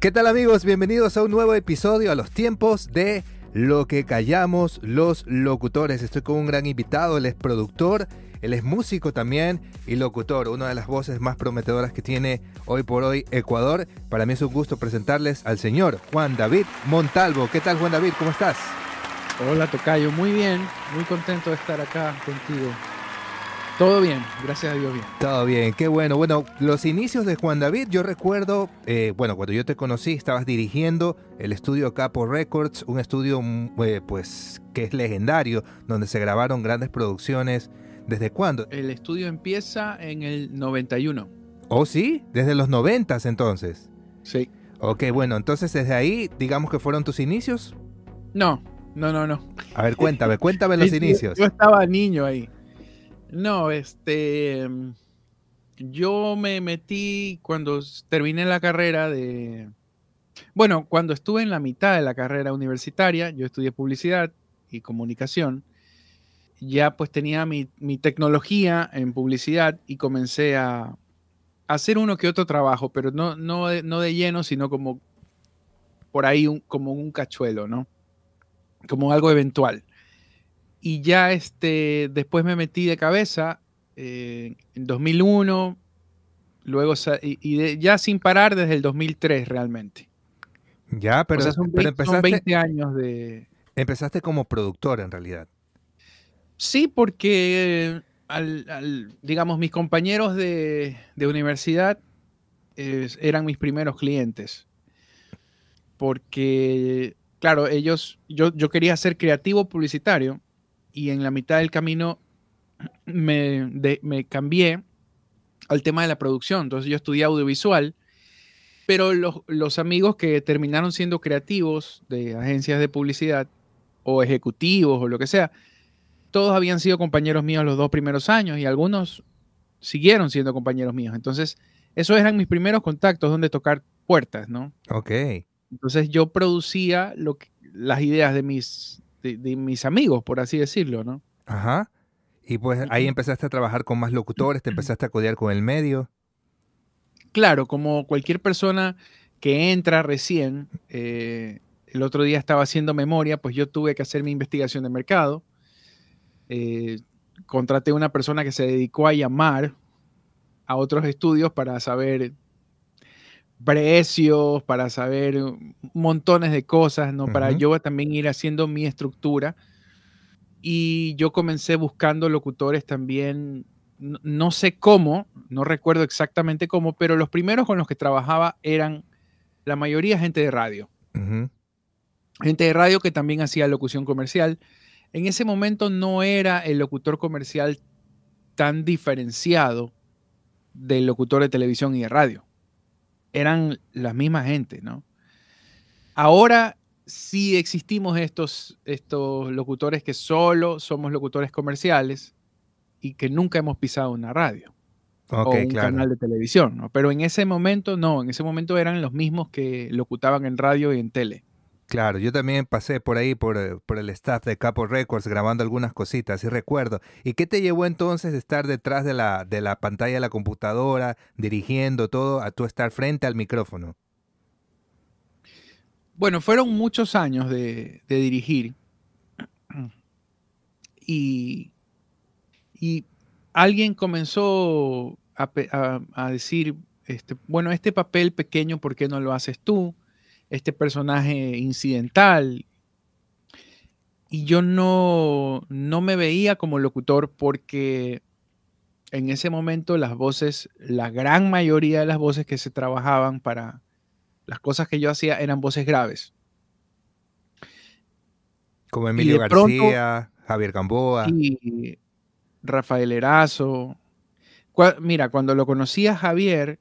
¿Qué tal amigos? Bienvenidos a un nuevo episodio a los tiempos de Lo que callamos los locutores. Estoy con un gran invitado, él es productor, él es músico también y locutor, una de las voces más prometedoras que tiene hoy por hoy Ecuador. Para mí es un gusto presentarles al señor Juan David Montalvo. ¿Qué tal Juan David? ¿Cómo estás? Hola Tocayo, muy bien, muy contento de estar acá contigo. Todo bien, gracias a Dios bien. Todo bien, qué bueno. Bueno, los inicios de Juan David, yo recuerdo, eh, bueno, cuando yo te conocí, estabas dirigiendo el estudio Capo Records, un estudio mm, eh, pues que es legendario, donde se grabaron grandes producciones. ¿Desde cuándo? El estudio empieza en el 91. ¿Oh, sí? Desde los 90 entonces. Sí. Ok, bueno, entonces desde ahí, digamos que fueron tus inicios. No, no, no, no. A ver, cuéntame, cuéntame los inicios. Yo estaba niño ahí. No, este. Yo me metí cuando terminé la carrera de. Bueno, cuando estuve en la mitad de la carrera universitaria, yo estudié publicidad y comunicación. Ya pues tenía mi, tecnología en publicidad y comencé a, hacer uno que otro trabajo, pero no, no, de, no de lleno, sino como por ahí como un cachuelo, ¿no? Como algo eventual. Y ya este, después me metí de cabeza eh, en 2001, luego y, ya sin parar desde el 2003 realmente. Ya, pero, son, 20, años de... Empezaste como productor en realidad. Sí, porque al, digamos, mis compañeros de, universidad eran mis primeros clientes. Porque, claro, ellos, yo, yo quería ser creativo publicitario y en la mitad del camino me, me cambié al tema de la producción. Entonces yo estudié audiovisual, pero los, los, amigos que terminaron siendo creativos de agencias de publicidad o ejecutivos o lo que sea, todos habían sido compañeros míos los dos primeros años y algunos siguieron siendo compañeros míos. Entonces, esos eran mis primeros contactos donde tocar puertas, ¿no? Ok. Entonces yo producía lo las ideas de mis, de, mis amigos, por así decirlo, ¿no? Ajá. Y pues ahí empezaste a trabajar con más locutores, te empezaste a codear con el medio. Claro, como cualquier persona que entra recién, eh, el otro día estaba haciendo memoria, pues yo tuve que hacer mi investigación de mercado. Eh, contraté a una persona que se dedicó a llamar a otros estudios para saber precios, para saber montones de cosas, ¿no? Para yo también ir haciendo mi estructura. Y yo comencé buscando locutores también, no, sé cómo, no recuerdo exactamente cómo, pero los primeros con los que trabajaba eran la mayoría gente de radio. Gente de radio que también hacía locución comercial. En ese momento no era el locutor comercial tan diferenciado del locutor de televisión y de radio eran la misma gente, ¿no? Ahora sí existimos estos, estos locutores que solo somos locutores comerciales y que nunca hemos pisado una radio o un canal de televisión, ¿no? Pero en ese momento no, en ese momento eran los mismos que locutaban en radio y en tele. Claro, yo también pasé por ahí, por, eh, por, el staff de Capo Records, grabando algunas cositas, y recuerdo. ¿Y qué te llevó entonces de estar detrás de la, de la pantalla de la computadora, dirigiendo todo, a tú estar frente al micrófono? Bueno, fueron muchos años de, dirigir. Y, y alguien comenzó a, a decir, este, bueno, este papel pequeño, ¿por qué no lo haces tú? Este personaje incidental. Y yo no, no me veía como locutor porque en ese momento las voces, la gran mayoría de las voces que se trabajaban para las cosas que yo hacía eran voces graves. Como Emilio García, Javier Gamboa. Y Rafael Erazo. mira, cuando lo conocí a Javier,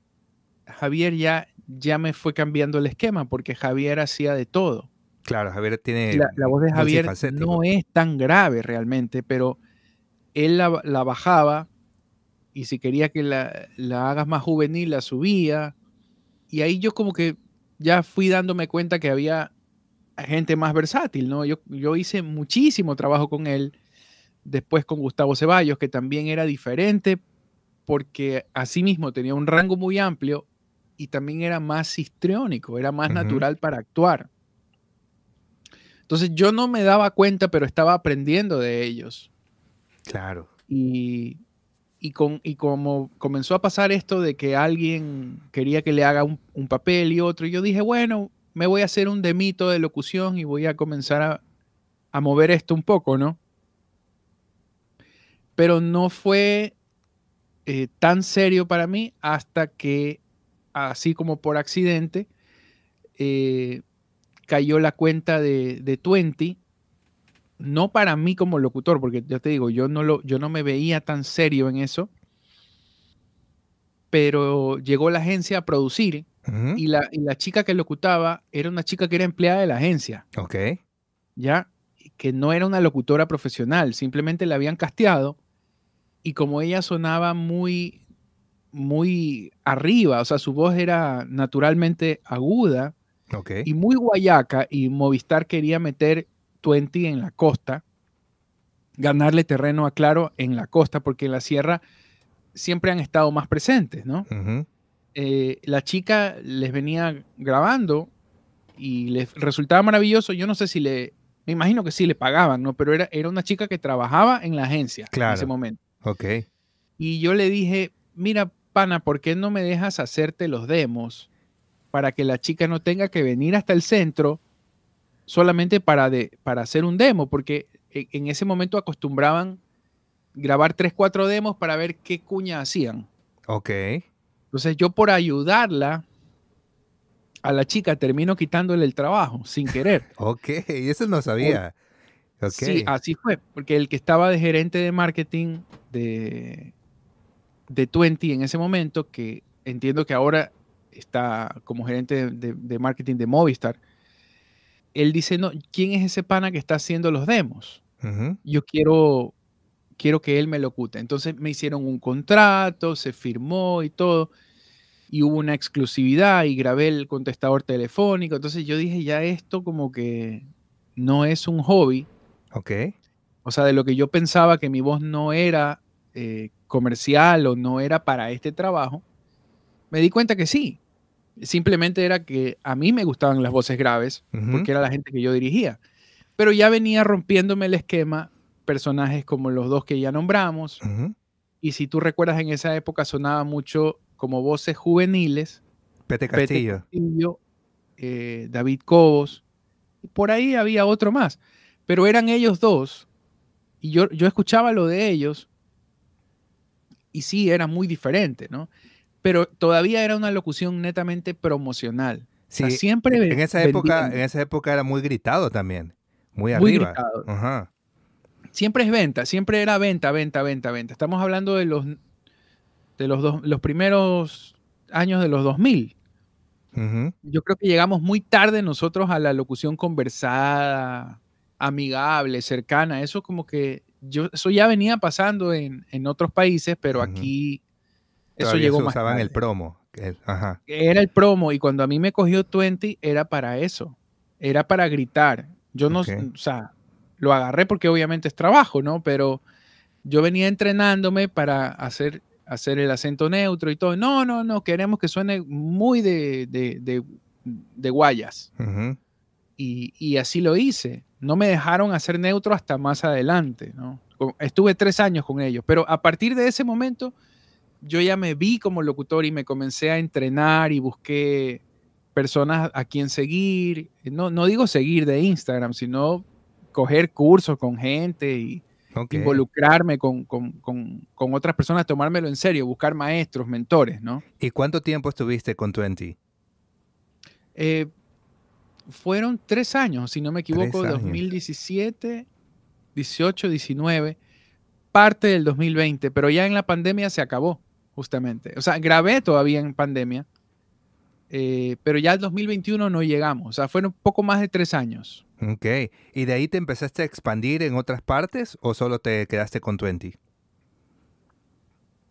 Javier ya ya me fue cambiando el esquema porque Javier hacía de todo. Claro, Javier tiene. La, voz de Javier no es tan grave realmente, pero él la, bajaba y si quería que la, hagas más juvenil, la subía. Y ahí yo como que ya fui dándome cuenta que había gente más versátil, ¿no? Yo, yo hice muchísimo trabajo con él, después con Gustavo Ceballos, que también era diferente porque mismo tenía un rango muy amplio y también era más histriónico, era más natural para actuar. Entonces yo no me daba cuenta, pero estaba aprendiendo de ellos. Claro. Y, con, y como comenzó a pasar esto de que alguien quería que le haga un, papel y otro, yo dije, bueno, me voy a hacer un demito de locución y voy a comenzar a, a mover esto un poco, ¿no? Pero no fue eh, tan serio para mí hasta que, así como por accidente, eh, cayó la cuenta de, de, Twenty. No para mí como locutor, porque yo te digo, yo no, lo, yo no me veía tan serio en eso. Pero llegó la agencia a producir y, la, y la chica que locutaba era una chica que era empleada de la agencia. Ok. Ya, que no era una locutora profesional, simplemente la habían casteado y como ella sonaba muy, muy arriba, o sea, su voz era naturalmente aguda y muy guayaca, y Movistar quería meter 20 en la costa, ganarle terreno a Claro en la costa, porque en la sierra siempre han estado más presentes, ¿no? Eh, la chica les venía grabando y les resultaba maravilloso. Yo no sé si le, me imagino que sí le pagaban, ¿no? Pero era, era una chica que trabajaba en la agencia en ese momento. Ok. Y yo le dije, mira, pana, ¿por qué no me dejas hacerte los demos para que la chica no tenga que venir hasta el centro solamente para, de, para hacer un demo? Porque e, en ese momento acostumbraban grabar tres, cuatro demos para ver qué cuña hacían. Ok. Entonces yo por ayudarla a la chica termino quitándole el trabajo sin querer. ok, eso no sabía. Sí, así fue, porque el que estaba de gerente de marketing de, de Twenty en ese momento, que entiendo que ahora está como gerente de, marketing de Movistar, él dice, no, ¿quién es ese pana que está haciendo los demos? Yo quiero, quiero que él me lo cute. Entonces me hicieron un contrato, se firmó y todo, y hubo una exclusividad y grabé el contestador telefónico. Entonces yo dije, ya esto como que no es un hobby, Ok. O sea, de lo que yo pensaba que mi voz no era eh, comercial o no era para este trabajo, me di cuenta que sí. Simplemente era que a mí me gustaban las voces graves, porque era la gente que yo dirigía. Pero ya venía rompiéndome el esquema personajes como los dos que ya nombramos. Y si tú recuerdas, en esa época sonaba mucho como voces juveniles. Pete Castillo. Eh, David Cobos. Por ahí había otro más. Pero eran ellos dos, y yo, yo escuchaba lo de ellos, y sí, era muy diferente, ¿no? Pero todavía era una locución netamente promocional. Sí, siempre en esa época, en esa época era muy gritado también, muy arriba. Ajá. Siempre es venta, siempre era venta, venta, venta, venta. Estamos hablando de los de los, los primeros años de los 2000. Yo creo que llegamos muy tarde nosotros a la locución conversada, amigable, cercana. Eso como que yo, eso ya venía pasando en, otros países, pero aquí eso llegó más usaban el promo. Era el promo y cuando a mí me cogió 20 era para eso. Era para gritar. Yo no, o sea, lo agarré porque obviamente es trabajo, ¿no? Pero yo venía entrenándome para hacer, hacer el acento neutro y todo. No, no, no, queremos que suene muy de, de, guayas. y, y, así lo hice no me dejaron hacer neutro hasta más adelante, ¿no? Estuve tres años con ellos, pero a partir de ese momento yo ya me vi como locutor y me comencé a entrenar y busqué personas a quien seguir. No, no digo seguir de Instagram, sino coger cursos con gente y involucrarme con, otras personas, tomármelo en serio, buscar maestros, mentores, ¿no? ¿Y cuánto tiempo estuviste con Twenty? Eh, fueron tres años, si no me equivoco, 2017, 18, 19, parte del 2020, pero ya en la pandemia se acabó, justamente. O sea, grabé todavía en pandemia, eh, pero ya el 2021 no llegamos, o sea, fueron poco más de tres años. Ok, ¿y de ahí te empezaste a expandir en otras partes o solo te quedaste con 20?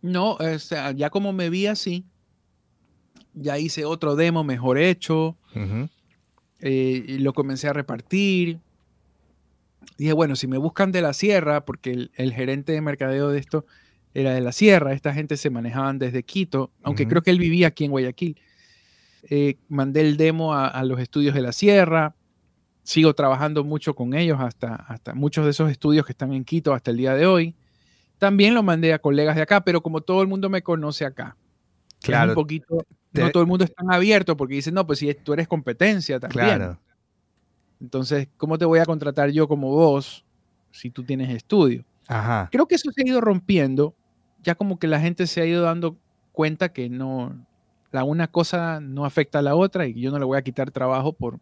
No, o sea, ya como me vi así, ya hice otro demo mejor hecho. Eh, y lo comencé a repartir. Dije, bueno, si me buscan de la sierra, porque el, gerente de mercadeo de esto era de la sierra, esta gente se manejaban desde Quito, aunque creo que él vivía aquí en Guayaquil. eh, mandé el demo a, los estudios de la Sierra, sigo trabajando mucho con ellos hasta, hasta muchos de esos estudios que están en Quito hasta el día de hoy. También lo mandé a colegas de acá, pero como todo el mundo me conoce acá, claro, un poquito, no todo el mundo es tan abierto porque dicen, no, pues si tú eres competencia también. Claro. Entonces, ¿cómo te voy a contratar yo como vos si tú tienes estudio? Ajá. Creo que eso se ha ido rompiendo, ya como que la gente se ha ido dando cuenta que no, la una cosa no afecta a la otra y yo no le voy a quitar trabajo por,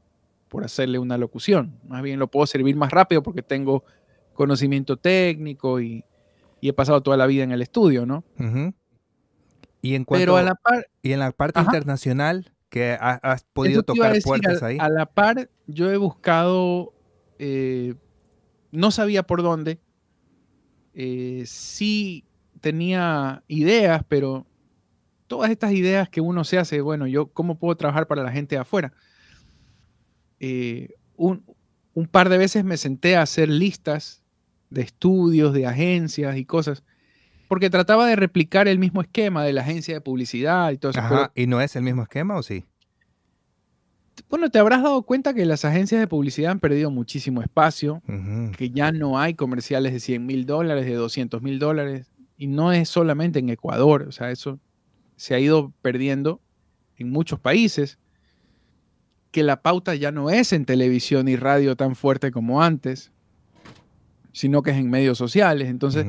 por hacerle una locución. Más bien lo puedo servir más rápido porque tengo conocimiento técnico y, he pasado toda la vida en el estudio, ¿no? Y en cuanto, a la par, y en la parte internacional que has podido tocar puertas ahí. A la par, yo he buscado, eh, no sabía por dónde, eh, sí tenía ideas, pero todas estas ideas que uno se hace, bueno, yo cómo puedo trabajar para la gente de afuera. Eh, un, par de veces me senté a hacer listas de estudios, de agencias y cosas, porque trataba de replicar el mismo esquema de la agencia de publicidad y todo eso. ¿Y no es el mismo esquema o sí? Bueno, te habrás dado cuenta que las agencias de publicidad han perdido muchísimo espacio, que ya no hay comerciales de 100 mil dólares, de 200 mil dólares, y no es solamente en Ecuador, o sea, eso se ha ido perdiendo en muchos países, que la pauta ya no es en televisión y radio tan fuerte como antes, sino que es en medios sociales. Entonces,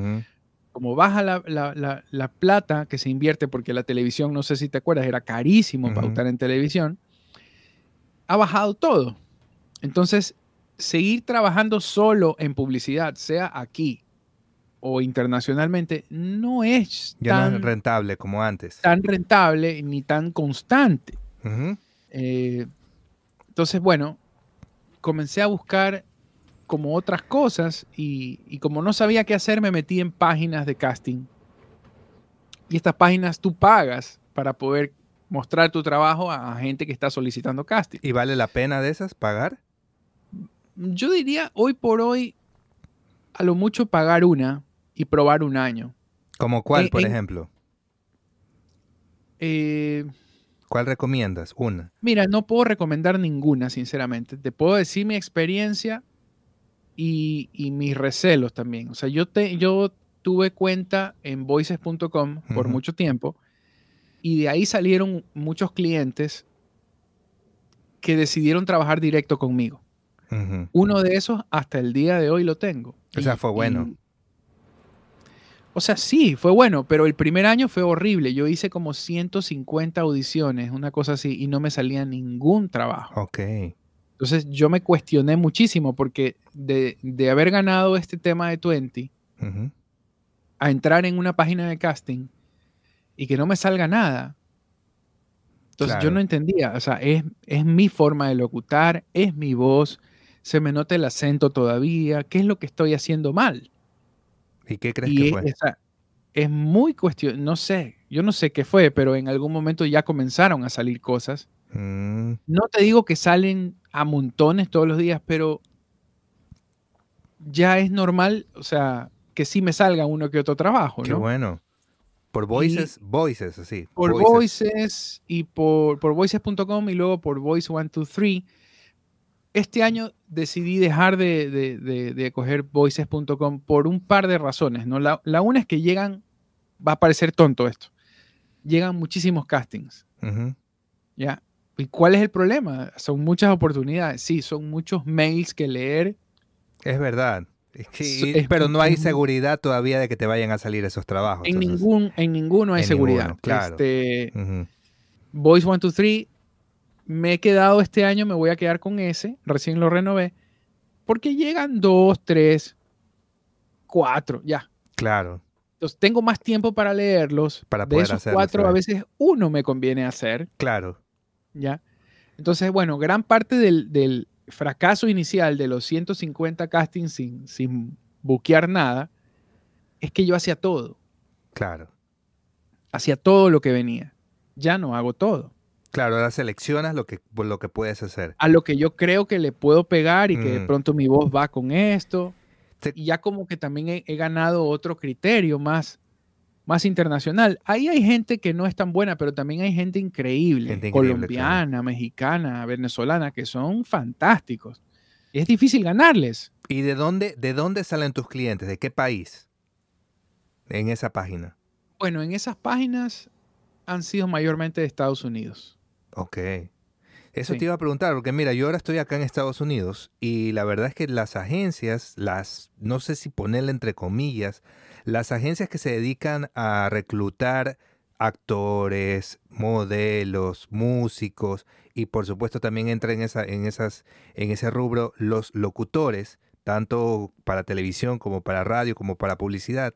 como baja la, plata que se invierte, porque la televisión, no sé si te acuerdas, era carísimo pautar en televisión, ha bajado todo. Entonces, seguir trabajando solo en publicidad, sea aquí o internacionalmente no es tan rentable como antes. Tan rentable ni tan constante. Eh, entonces, bueno, comencé a buscar como otras cosas y, como no sabía qué hacer, me metí en páginas de casting. Y estas páginas tú pagas para poder mostrar tu trabajo a gente que está solicitando casting. ¿Y vale la pena de esas pagar? Yo diría hoy por hoy, a lo mucho pagar una, y probar un año. ¿Como cuál, por ejemplo? Eh, ¿Cuál recomiendas? Una. Mira, no puedo recomendar ninguna, sinceramente. Te puedo decir mi experiencia y, mis recelos también. O sea, yo, te, yo tuve cuenta en voices.com por mucho tiempo y de ahí salieron muchos clientes que decidieron trabajar directo conmigo. Uno de esos hasta el día de hoy lo tengo. O sea, fue bueno. O sea, sí, fue bueno, pero el primer año fue horrible. Yo hice como 150 audiciones, una cosa así, y no me salía ningún trabajo. Ok. Entonces yo me cuestioné muchísimo porque de, haber ganado este tema de 20 a entrar en una página de casting y que no me salga nada. Entonces yo no entendía, o sea, es, es mi forma de locutar, es mi voz, se me nota el acento todavía, ¿qué es lo que estoy haciendo mal? ¿Y qué crees que fue? es muy cuestión, no sé, yo no sé qué fue, pero en algún momento ya comenzaron a salir cosas. Mm. No te digo que salen a montones todos los días, pero ya es normal, o sea, que sí me salga uno que otro trabajo, Qué bueno. Por Voices, Voices, así. Por Voices, y por, por Voices.com y luego por Voice123 este año decidí dejar de, coger voices.com por un par de razones. ¿no? La, una es que llegan, va a parecer tonto esto, llegan muchísimos castings. ¿Ya? ¿Y cuál es el problema? Son muchas oportunidades. Sí, son muchos mails que leer. Es verdad. pero no hay seguridad todavía de que te vayan a salir esos trabajos. En, ningún, en ninguno hay seguridad. claro. Este, Voice 123 me he quedado este año, me voy a quedar con ese, recién lo renové, porque llegan dos, tres, cuatro, ya. Claro. Entonces tengo más tiempo para leerlos. Para poder de esos cuatro, a veces uno me conviene hacer. Claro. Ya. Entonces, bueno, gran parte del, fracaso inicial de los 150 castings sin, sin buquear nada es que yo hacía todo. Claro. Hacía todo lo que venía. Ya no hago todo. Claro, ahora seleccionas lo que, lo que puedes hacer. A lo que yo creo que le puedo pegar y que de mm. pronto mi voz va con esto. Y ya como que también he, ganado otro criterio más, más internacional. Ahí hay gente que no es tan buena, pero también hay gente increíble, colombiana, mexicana, venezolana, que son fantásticos. Es difícil ganarles. ¿Y de dónde, de dónde salen tus clientes? ¿De qué país? En esa página. Bueno, en esas páginas han sido mayormente de Estados Unidos. Ok. Eso te iba a preguntar, porque mira, yo ahora estoy acá en Estados Unidos y la verdad es que las agencias, las, no sé si ponerle entre comillas, las agencias que se dedican a reclutar actores, modelos, músicos y por supuesto también entra en, esa, en, esas, en ese rubro los locutores, tanto para televisión como para radio como para publicidad,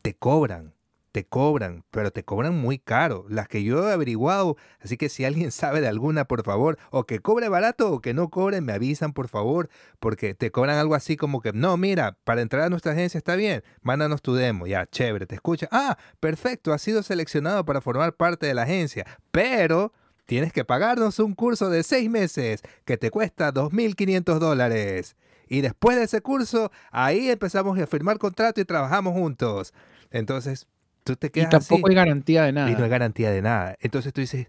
te cobran te cobran, pero te cobran muy caro. Las que yo he averiguado, así que si alguien sabe de alguna, por favor, o que cobre barato o que no cobre, me avisan, por favor, porque te cobran algo así como que, no, mira, para entrar a nuestra agencia está bien, mándanos tu demo, ya, chévere, te escucha. Ah, perfecto, has sido seleccionado para formar parte de la agencia, pero tienes que pagarnos un curso de seis meses que te cuesta 2.500 dólares. Y después de ese curso, ahí empezamos a firmar contrato y trabajamos juntos. Entonces, y tampoco hay garantía de nada. Y no hay garantía de nada. Entonces tú dices,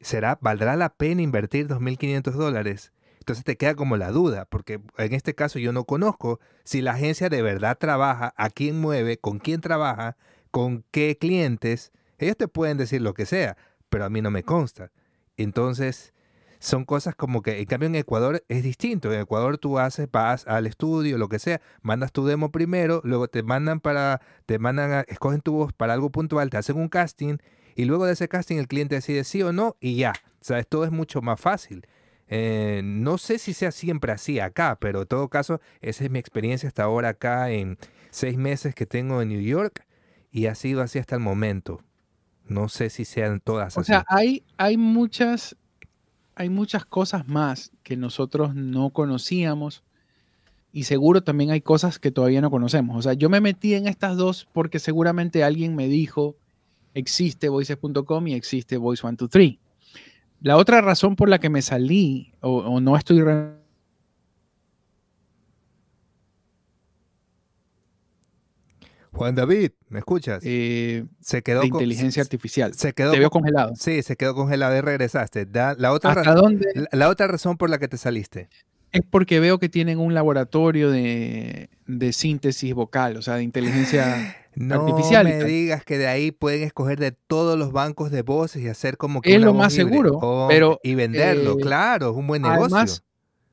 ¿será, valdrá la pena invertir 2.500 dólares? Entonces te queda como la duda, porque en este caso yo no conozco si la agencia de verdad trabaja, a quién mueve, con quién trabaja, con qué clientes. Ellos te pueden decir lo que sea, pero a mí no me consta. Entonces, son cosas como que, en cambio en Ecuador es distinto. En Ecuador tú haces, vas al estudio, lo que sea, mandas tu demo primero, luego te mandan para, te mandan, escogen tu voz para algo puntual, te hacen un casting y luego de ese casting el cliente decide sí o no y ya. Sea, todo es mucho más fácil. Eh, no sé si sea siempre así acá, pero en todo caso, esa es mi experiencia hasta ahora acá en seis meses que tengo en New York y ha sido así hasta el momento. No sé si sean todas así. O sea, hay, hay muchas hay muchas cosas más que nosotros no conocíamos y seguro también hay cosas que todavía no conocemos. O sea, yo me metí en estas dos porque seguramente alguien me dijo, existe voices.com y existe voice123. La otra razón por la que me salí o, no estoy Juan David, ¿me escuchas? Eh, se quedó de inteligencia artificial. Se quedó te veo congelado. Sí, se quedó congelado y regresaste. la, otra La, otra razón por la que te saliste. Es porque veo que tienen un laboratorio de, síntesis vocal, o sea, de inteligencia artificial. No me digas que de ahí pueden escoger de todos los bancos de voces y hacer como que. Es lo más seguro. Oh, pero, y venderlo, eh, claro, es un buen negocio. Además,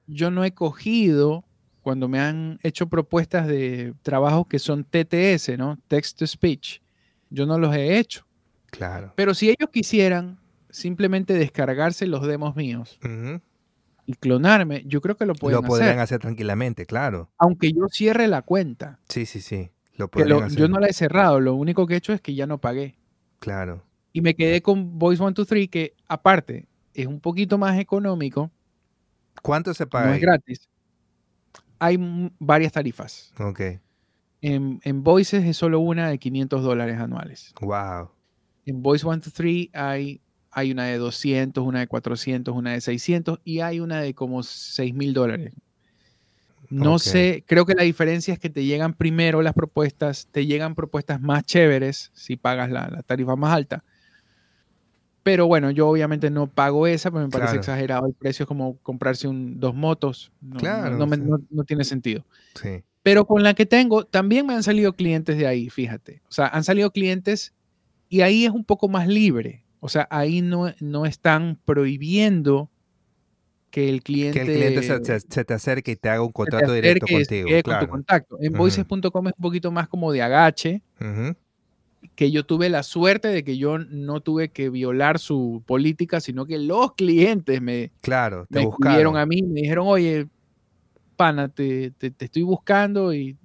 yo no he cogido cuando me han hecho propuestas de trabajos que son TTS, ¿no? Text to Speech, yo no los he hecho. Claro. Pero si ellos quisieran simplemente descargarse los demos míos y clonarme, yo creo que lo pueden hacer. Lo podrían hacer tranquilamente, claro. Aunque yo cierre la cuenta. Sí, sí, sí. Lo hacer. Yo no la he cerrado, lo único que he hecho es que ya no pagué. Claro. Y me quedé con Voice 123, que aparte es un poquito más económico. ¿Cuánto se paga? No es gratis hay varias tarifas. Ok. En, en, Voices es solo una de 500 dólares anuales. Wow. En Voice 123 hay, hay una de 200, una de 400, una de 600 y hay una de como 6 mil dólares. No sé, creo que la diferencia es que te llegan primero las propuestas, te llegan propuestas más chéveres si pagas la, la tarifa más alta pero bueno, yo obviamente no pago esa, pero me parece exagerado el precio, es como comprarse un, dos motos. No, claro. No, tiene sentido. Sí. Pero con la que tengo, también me han salido clientes de ahí, fíjate. O sea, han salido clientes y ahí es un poco más libre. O sea, ahí no, no están prohibiendo que el cliente... Que el cliente se, te acerque y te haga un contrato directo contigo. Con tu contacto. En voices.com es un poquito más como de agache que yo tuve la suerte de que yo no tuve que violar su política, sino que los clientes me, claro, te me buscaron a mí, me dijeron, oye, pana, te, estoy buscando y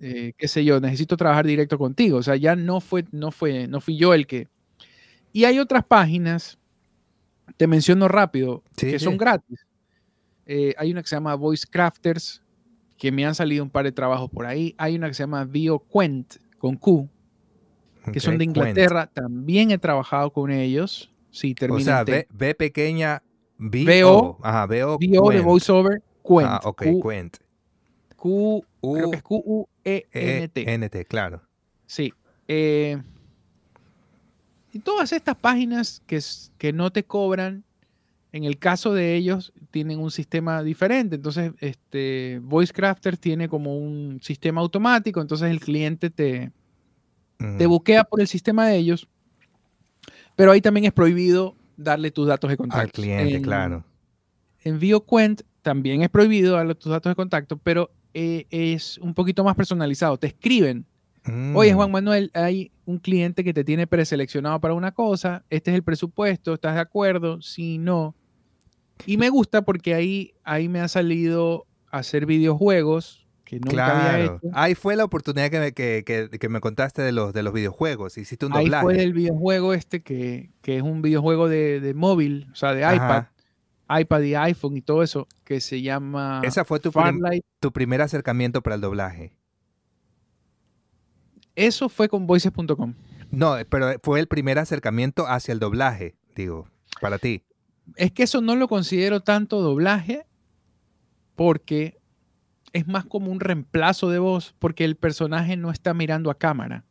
eh, qué sé yo, necesito trabajar directo contigo. O sea, ya no fue, no fue, no fui yo el que. Y hay otras páginas, te menciono rápido, que son gratis. Eh, hay una que se llama Voice Crafters, que me han salido un par de trabajos por ahí. Hay una que se llama BioQuent, con Q, que son de Inglaterra. También he trabajado con ellos. Sí, termina. O sea, B, pequeña, B, o, ajá, B, o, de voiceover, Quent. Ah, ok, Q, Quent. Q, creo que es Q-U-E-N-T. E, N-T, claro. Sí. Eh, y todas estas páginas que, que no te cobran, en el caso de ellos, tienen un sistema diferente. Entonces, este, VoiceCrafter tiene como un sistema automático, entonces el cliente te, te buquea por el sistema de ellos, pero ahí también es prohibido darle tus datos de contacto. Al cliente, claro. En VioQuent también es prohibido darle tus datos de contacto, pero eh, es un poquito más personalizado. Te escriben. Oye, Juan mm. Manuel, hay un cliente que te tiene preseleccionado para una cosa, este es el presupuesto, ¿estás de acuerdo? Si no. Y me gusta porque ahí, ahí me ha salido hacer videojuegos que nunca había hecho. Ahí fue la oportunidad que me, que, me contaste de los, de los videojuegos. Hiciste un doblaje. Ahí fue el videojuego este que, es un videojuego de, móvil, o sea, de iPad iPad y iPhone y todo eso, que se llama... Esa fue tu, tu primer acercamiento para el doblaje. Eso fue con voices.com. No, pero fue el primer acercamiento hacia el doblaje, digo, para ti. Es que eso no lo considero tanto doblaje porque es más como un reemplazo de voz porque el personaje no está mirando a cámara.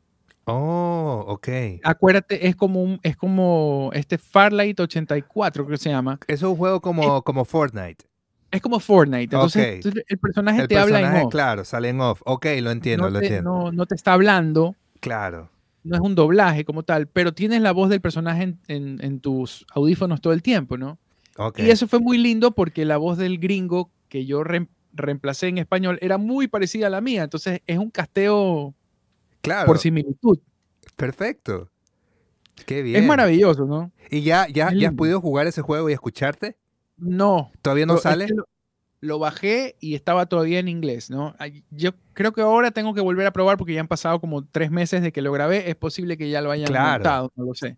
Oh, ok. Acuérdate, es como un, es como este Farlight 84, creo que se llama. Es un juego como, como Fortnite. Es como Fortnite. Entonces, el personaje te habla en off. Claro, sale en off. Ok, lo entiendo, lo entiendo. No, te está hablando. Claro. No es un doblaje como tal, pero tienes la voz del personaje en, tus audífonos todo el tiempo, ¿no? Okay. Y eso fue muy lindo porque la voz del gringo que yo reemplacé en español era muy parecida a la mía. Entonces, es un casteo Claro. Por similitud. Perfecto. Qué bien. Es maravilloso, ¿no? ¿Y ya, ya, ya has podido jugar ese juego y escucharte? No. ¿Todavía no sale? lo, bajé y estaba todavía en inglés, ¿no? Yo creo que ahora tengo que volver a probar porque ya han pasado como tres meses de que lo grabé. Es posible que ya lo hayan claro. no lo sé.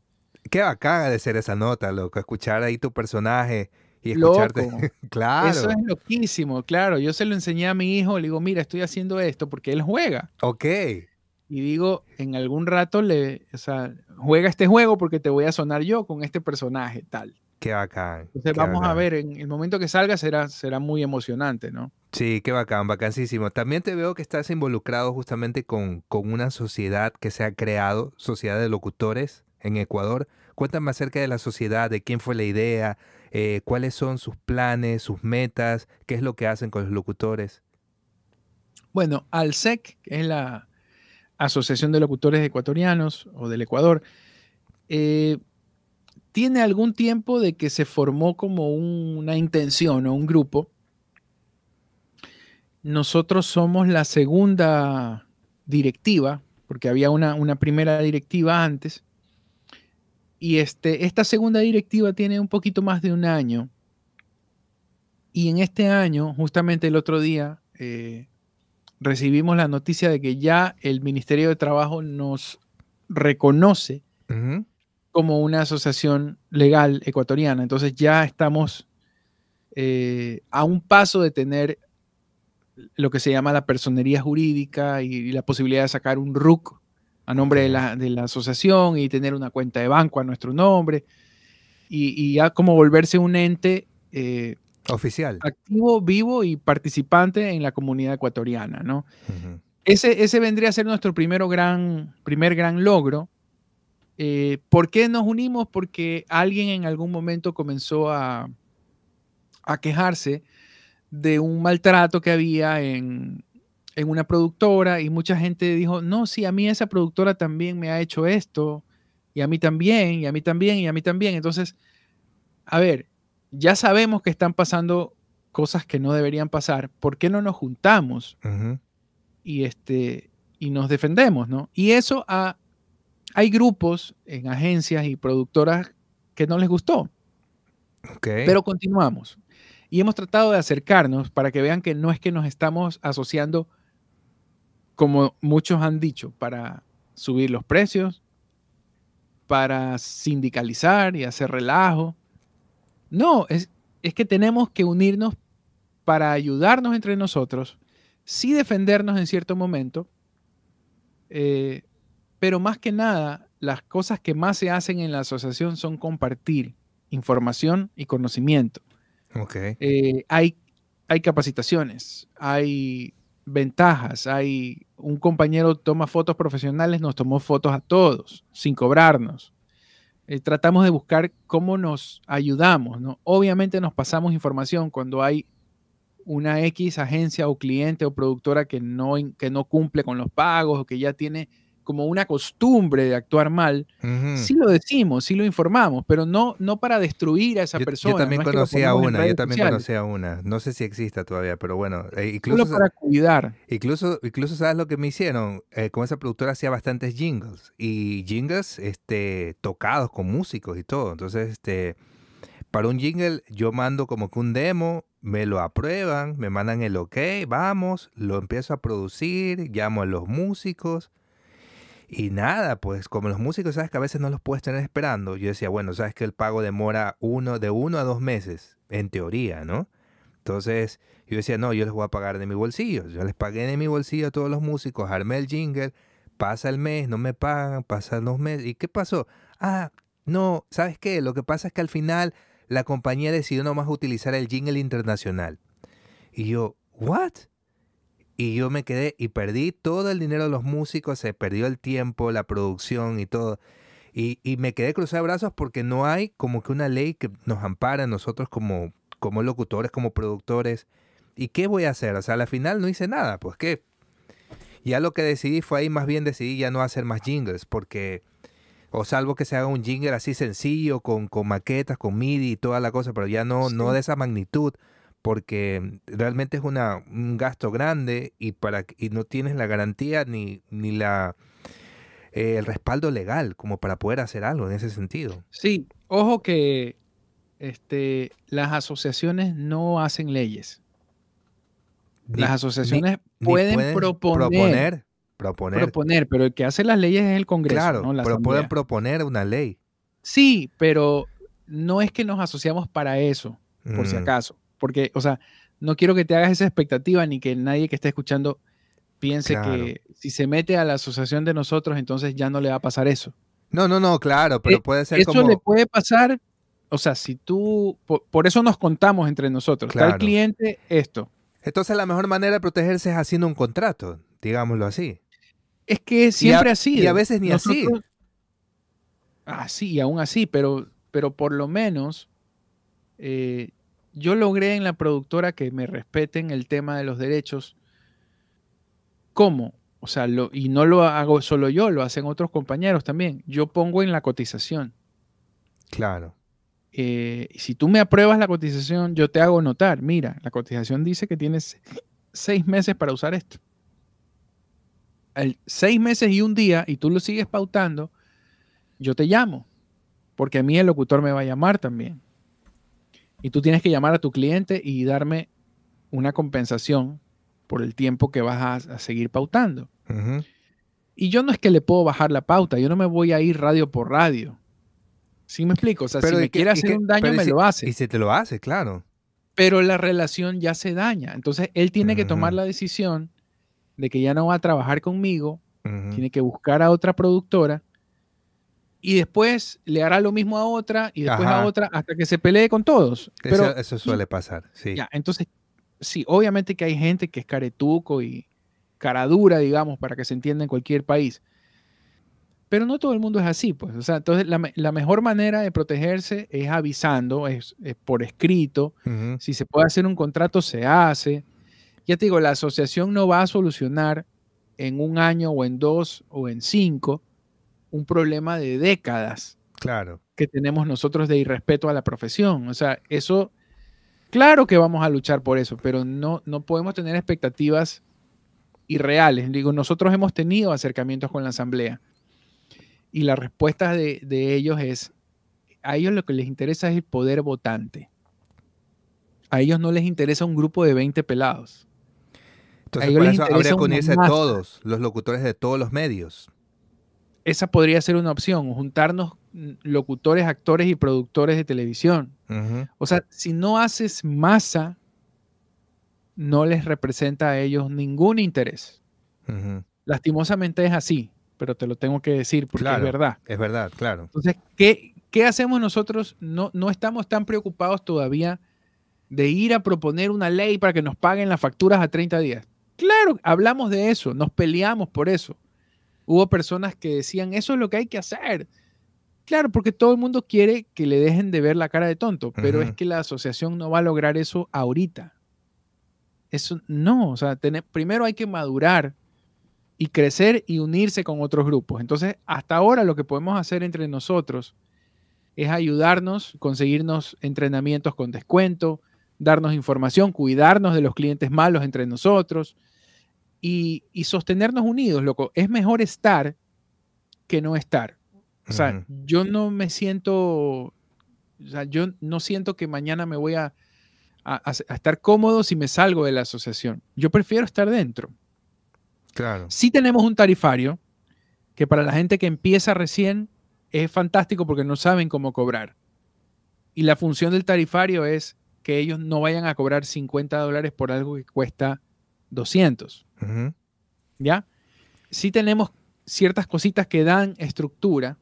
Qué bacana de ser esa nota, loco. Escuchar ahí tu personaje y escucharte. claro. Eso es loquísimo, claro. Yo se lo enseñé a mi hijo, le digo, mira, estoy haciendo esto porque él juega. Ok y digo, en algún rato le, o sea, juega este juego porque te voy a sonar yo con este personaje, tal. Qué bacán. Entonces vamos a ver, en el momento que salga será, será muy emocionante, ¿no? Sí, qué bacán, bacanísimo. También te veo que estás involucrado justamente con, con una sociedad que se ha creado, Sociedad de Locutores en Ecuador. Cuéntame acerca de la sociedad, de quién fue la idea, eh, cuáles son sus planes, sus metas, qué es lo que hacen con los locutores. Bueno, ALSEC, que es la, Asociación de Locutores Ecuatorianos o del Ecuador, eh, tiene algún tiempo de que se formó como una intención o un grupo. Nosotros somos la segunda directiva, porque había una, primera directiva antes. Y este, esta segunda directiva tiene un poquito más de un año. Y en este año, justamente el otro día, eh, recibimos la noticia de que ya el Ministerio de Trabajo nos reconoce como una asociación legal ecuatoriana. Entonces ya estamos eh, a un paso de tener lo que se llama la personería jurídica y, la posibilidad de sacar un RUC a nombre de la, asociación y tener una cuenta de banco a nuestro nombre y, ya como volverse un ente eh, Oficial. Activo, vivo y participante en la comunidad ecuatoriana, ¿no? ese, ese vendría a ser nuestro primero gran, primer gran logro. Eh, ¿Por qué nos unimos? Porque alguien en algún momento comenzó a, a quejarse de un maltrato que había en, en una productora y mucha gente dijo, no, sí, a mí esa productora también me ha hecho esto, y a mí también, y a mí también, y a mí también. Entonces, a ver, ya sabemos que están pasando cosas que no deberían pasar, ¿por qué no nos juntamos y, este, y nos defendemos? ¿no? Y eso hay grupos en agencias y productoras que no les gustó. Pero continuamos. Y hemos tratado de acercarnos para que vean que no es que nos estamos asociando, como muchos han dicho, para subir los precios, para sindicalizar y hacer relajo no, es, es que tenemos que unirnos para ayudarnos entre nosotros, sí defendernos en cierto momento, eh, pero más que nada, las cosas que más se hacen en la asociación son compartir información y conocimiento. Okay. Eh, hay, hay capacitaciones, hay ventajas, hay un compañero toma fotos profesionales, nos tomó fotos a todos, sin cobrarnos. Eh, tratamos de buscar cómo nos ayudamos, ¿no? Obviamente nos pasamos información cuando hay una X agencia o cliente o productora que no, que no cumple con los pagos o que ya tiene como una costumbre de actuar mal, sí lo decimos, sí lo informamos, pero no, no para destruir a esa persona. Yo también conocía una, yo también conocía una. No sé si exista todavía, pero bueno. Eh, incluso, Solo para cuidar. Incluso, incluso, ¿sabes lo que me hicieron? Eh, con esa productora hacía bastantes jingles. Y jingles este, tocados con músicos y todo. Entonces, este, para un jingle yo mando como que un demo, me lo aprueban, me mandan el ok, vamos, lo empiezo a producir, llamo a los músicos y nada, pues como los músicos, sabes que a veces no los puedes tener esperando, yo decía, bueno, sabes que el pago demora uno, de uno a dos meses, en teoría, ¿no? Entonces yo decía, no, yo les voy a pagar de mi bolsillo. Yo les pagué de mi bolsillo a todos los músicos, armé el jingle, pasa el mes, no me pagan, pasan dos meses. ¿Y qué pasó? Ah, no, ¿sabes qué? Lo que pasa es que al final la compañía decidió nomás utilizar el jingle internacional. Y yo, ¿what? Y yo me quedé y perdí todo el dinero de los músicos, se perdió el tiempo, la producción y todo. Y, me quedé cruzado de brazos porque no hay como que una ley que nos ampara a nosotros como, como locutores, como productores. ¿Y qué voy a hacer? O sea, al final no hice nada, pues qué. Ya lo que decidí fue ahí, más bien decidí ya no hacer más jingles, porque, o salvo que se haga un jingle así sencillo, con, con maquetas, con MIDI y toda la cosa, pero ya no, no de esa magnitud porque realmente es una, un gasto grande y, para, y no tienes la garantía ni, ni la, eh, el respaldo legal como para poder hacer algo en ese sentido. Sí, ojo que este, las asociaciones no hacen leyes. las asociaciones pueden, proponer, proponer, proponer. pero el que hace las leyes es el Congreso. Claro, pero pueden proponer una ley. Sí, pero no es que nos asociamos para eso, por si mm. acaso. Porque, o sea, no quiero que te hagas esa expectativa ni que nadie que esté escuchando piense que si se mete a la asociación de nosotros, entonces ya no le va a pasar eso. No, no, no, claro, pero eh, puede ser eso como... Eso le puede pasar, o sea, si tú, por, eso nos contamos entre nosotros, claro. tal cliente, esto. Entonces la mejor manera de protegerse es haciendo un contrato, digámoslo así. Es que siempre así. Y a veces ni así. Ah, sí, aún así, pero, pero por lo menos eh, yo logré en la productora que me respeten el tema de los derechos. ¿Cómo? O sea, lo, y no lo hago solo yo, lo hacen otros compañeros también. Yo pongo en la cotización. Claro. Eh, si tú me apruebas la cotización, yo te hago notar, mira, la cotización dice que tienes seis meses para usar esto. seis meses y un día, y tú lo sigues pautando, yo te llamo, porque a mí el locutor me va a llamar también. Y tú tienes que llamar a tu cliente y darme una compensación por el tiempo que vas a, seguir pautando. Y yo no es que le puedo bajar la pauta, yo no me voy a ir radio por radio. ¿Sí me explico? O sea, si me quiere hacer un daño, me lo hace. Y se te lo hace, claro. Pero la relación ya se daña. Entonces, él tiene que tomar la decisión de que ya no va a trabajar conmigo, tiene que buscar a otra productora y después le hará lo mismo a otra y después a otra hasta que se pelee con todos. Pero, eso, suele pasar, sí. Ya, entonces, sí, obviamente que hay gente que es caretuco y caradura, digamos, para que se entienda en cualquier país. Pero no todo el mundo es así, pues. O sea, entonces la, mejor manera de protegerse es avisando, es, por escrito. Si se puede hacer un contrato, se hace. Ya te digo, la asociación no va a solucionar en un año o en dos o en cinco un problema de décadas claro. que tenemos nosotros de irrespeto a la profesión. O sea, eso, claro que vamos a luchar por eso, pero no, no podemos tener expectativas irreales. Digo, nosotros hemos tenido acercamientos con la Asamblea y la respuesta de, ellos es, a ellos lo que les interesa es el poder votante. A ellos no les interesa un grupo de 20 pelados. Entonces, por eso habría que unirse todos, los locutores de todos los medios esa podría ser una opción, juntarnos locutores, actores y productores de televisión. O sea, si no haces masa, no les representa a ellos ningún interés. Lastimosamente es así, pero te lo tengo que decir porque es verdad. Es verdad, claro. Entonces, ¿qué, qué hacemos nosotros? No, no estamos tan preocupados todavía de ir a proponer una ley para que nos paguen las facturas a 30 días. Claro, hablamos de eso, nos peleamos por eso. Hubo personas que decían, eso es lo que hay que hacer. Claro, porque todo el mundo quiere que le dejen de ver la cara de tonto, pero es que la asociación no va a lograr eso ahorita. Eso no, o sea, primero hay que madurar y crecer y unirse con otros grupos. Entonces, hasta ahora lo que podemos hacer entre nosotros es ayudarnos, conseguirnos entrenamientos con descuento, darnos información, cuidarnos de los clientes malos entre nosotros y, sostenernos unidos, loco. Es mejor estar que no estar. O sea, yo no me siento, o sea, yo no siento que mañana me voy a, a, estar cómodo si me salgo de la asociación. Yo prefiero estar dentro. Claro. Sí tenemos un tarifario que para la gente que empieza recién es fantástico porque no saben cómo cobrar. Y la función del tarifario es que ellos no vayan a cobrar 50 dólares por algo que cuesta 200. ¿Ya? Sí tenemos ciertas cositas que dan estructura,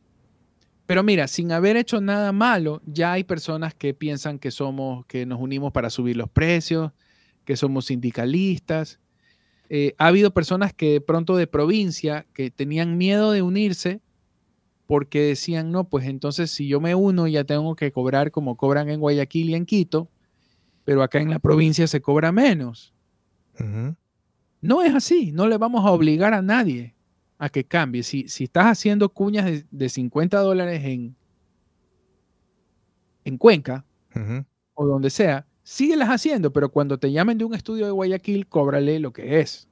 pero mira, sin haber hecho nada malo, ya hay personas que piensan que somos, que nos unimos para subir los precios, que somos sindicalistas. Eh, ha habido personas que de pronto de provincia que tenían miedo de unirse porque decían, no, pues entonces si yo me uno ya tengo que cobrar como cobran en Guayaquil y en Quito, pero acá en la provincia se cobra menos. No es así, no le vamos a obligar a nadie a que cambie. Si, si estás haciendo cuñas de, 50 dólares en, en Cuenca o donde sea, síguelas haciendo, pero cuando te llamen de un estudio de Guayaquil, cóbrale lo que es.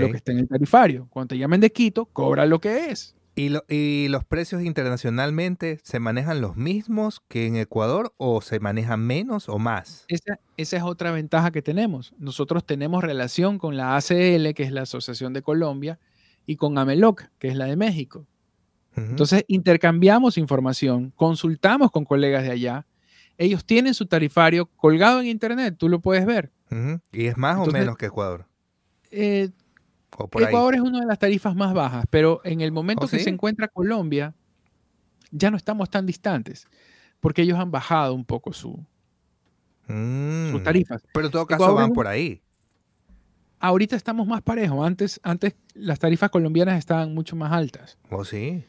Lo que está en el tarifario. Cuando te llamen de Quito, cobra lo que es. ¿Y, los precios internacionalmente se manejan los mismos que en Ecuador o se manejan menos o más? Esa, es otra ventaja que tenemos. Nosotros tenemos relación con la ACL, que es la Asociación de Colombia, y con AMELOC, que es la de México. Entonces intercambiamos información, consultamos con colegas de allá. Ellos tienen su tarifario colgado en internet, tú lo puedes ver. ¿Y es más o menos que Ecuador? Eh, Ecuador es una de las tarifas más bajas, pero en el momento ¿Oh, que se encuentra Colombia, ya no estamos tan distantes, porque ellos han bajado un poco su, mm. sus tarifas. Pero en todo caso van por ahí. Ahorita estamos más parejos. Antes, antes las tarifas colombianas estaban mucho más altas. ¿Oh, sí?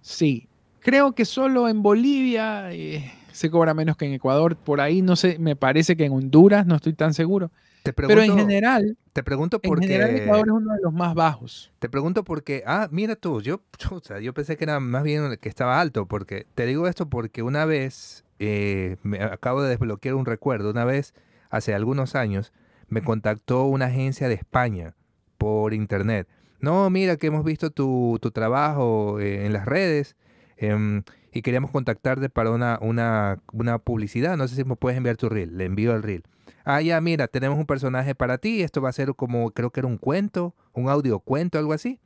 Sí. Creo que solo en Bolivia eh, se cobra menos que en Ecuador. Por ahí no sé, me parece que en Honduras, no estoy tan seguro. Pero en general, te pregunto porque, en general Ecuador es uno de los más bajos. Te pregunto porque, ah, mira tú, yo, yo pensé que era más bien que estaba alto, porque te digo esto porque una vez, eh, me acabo de desbloquear un recuerdo, una vez, hace algunos años, me contactó una agencia de España por internet. No, mira que hemos visto tu, tu trabajo eh, en las redes em, y queríamos contactarte para una, una, una publicidad. No sé si me puedes enviar tu reel. Le envío el reel ah, ya, mira, tenemos un personaje para ti, esto va a ser como, creo que era un cuento, un audio cuento, algo así.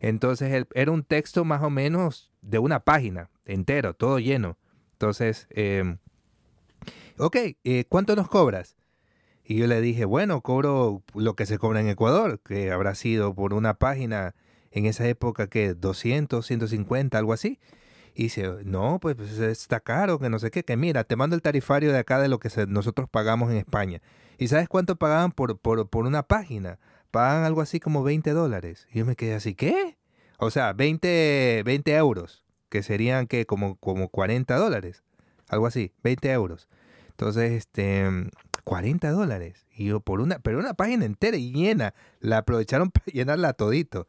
Entonces era un texto más o menos de una página, entero, todo lleno. Entonces, em, ok, eh, ¿cuánto nos cobras? Y yo le dije, bueno, cobro lo que se cobra en Ecuador, que habrá sido por una página en esa época que 200, 150, algo así. Y dice, no, pues, pues, está caro, que no sé qué, que mira, te mando el tarifario de acá de lo que nosotros pagamos en España. ¿Y sabes cuánto pagaban por, por, por una página? Pagan algo así como 20 dólares. Y yo me quedé así, ¿qué? O sea, 20, 20 euros, que serían que como, como 40 dólares, algo así, 20 euros. Entonces, este, 40 dólares. Y yo, por una, pero una página entera y llena, la aprovecharon para llenarla todito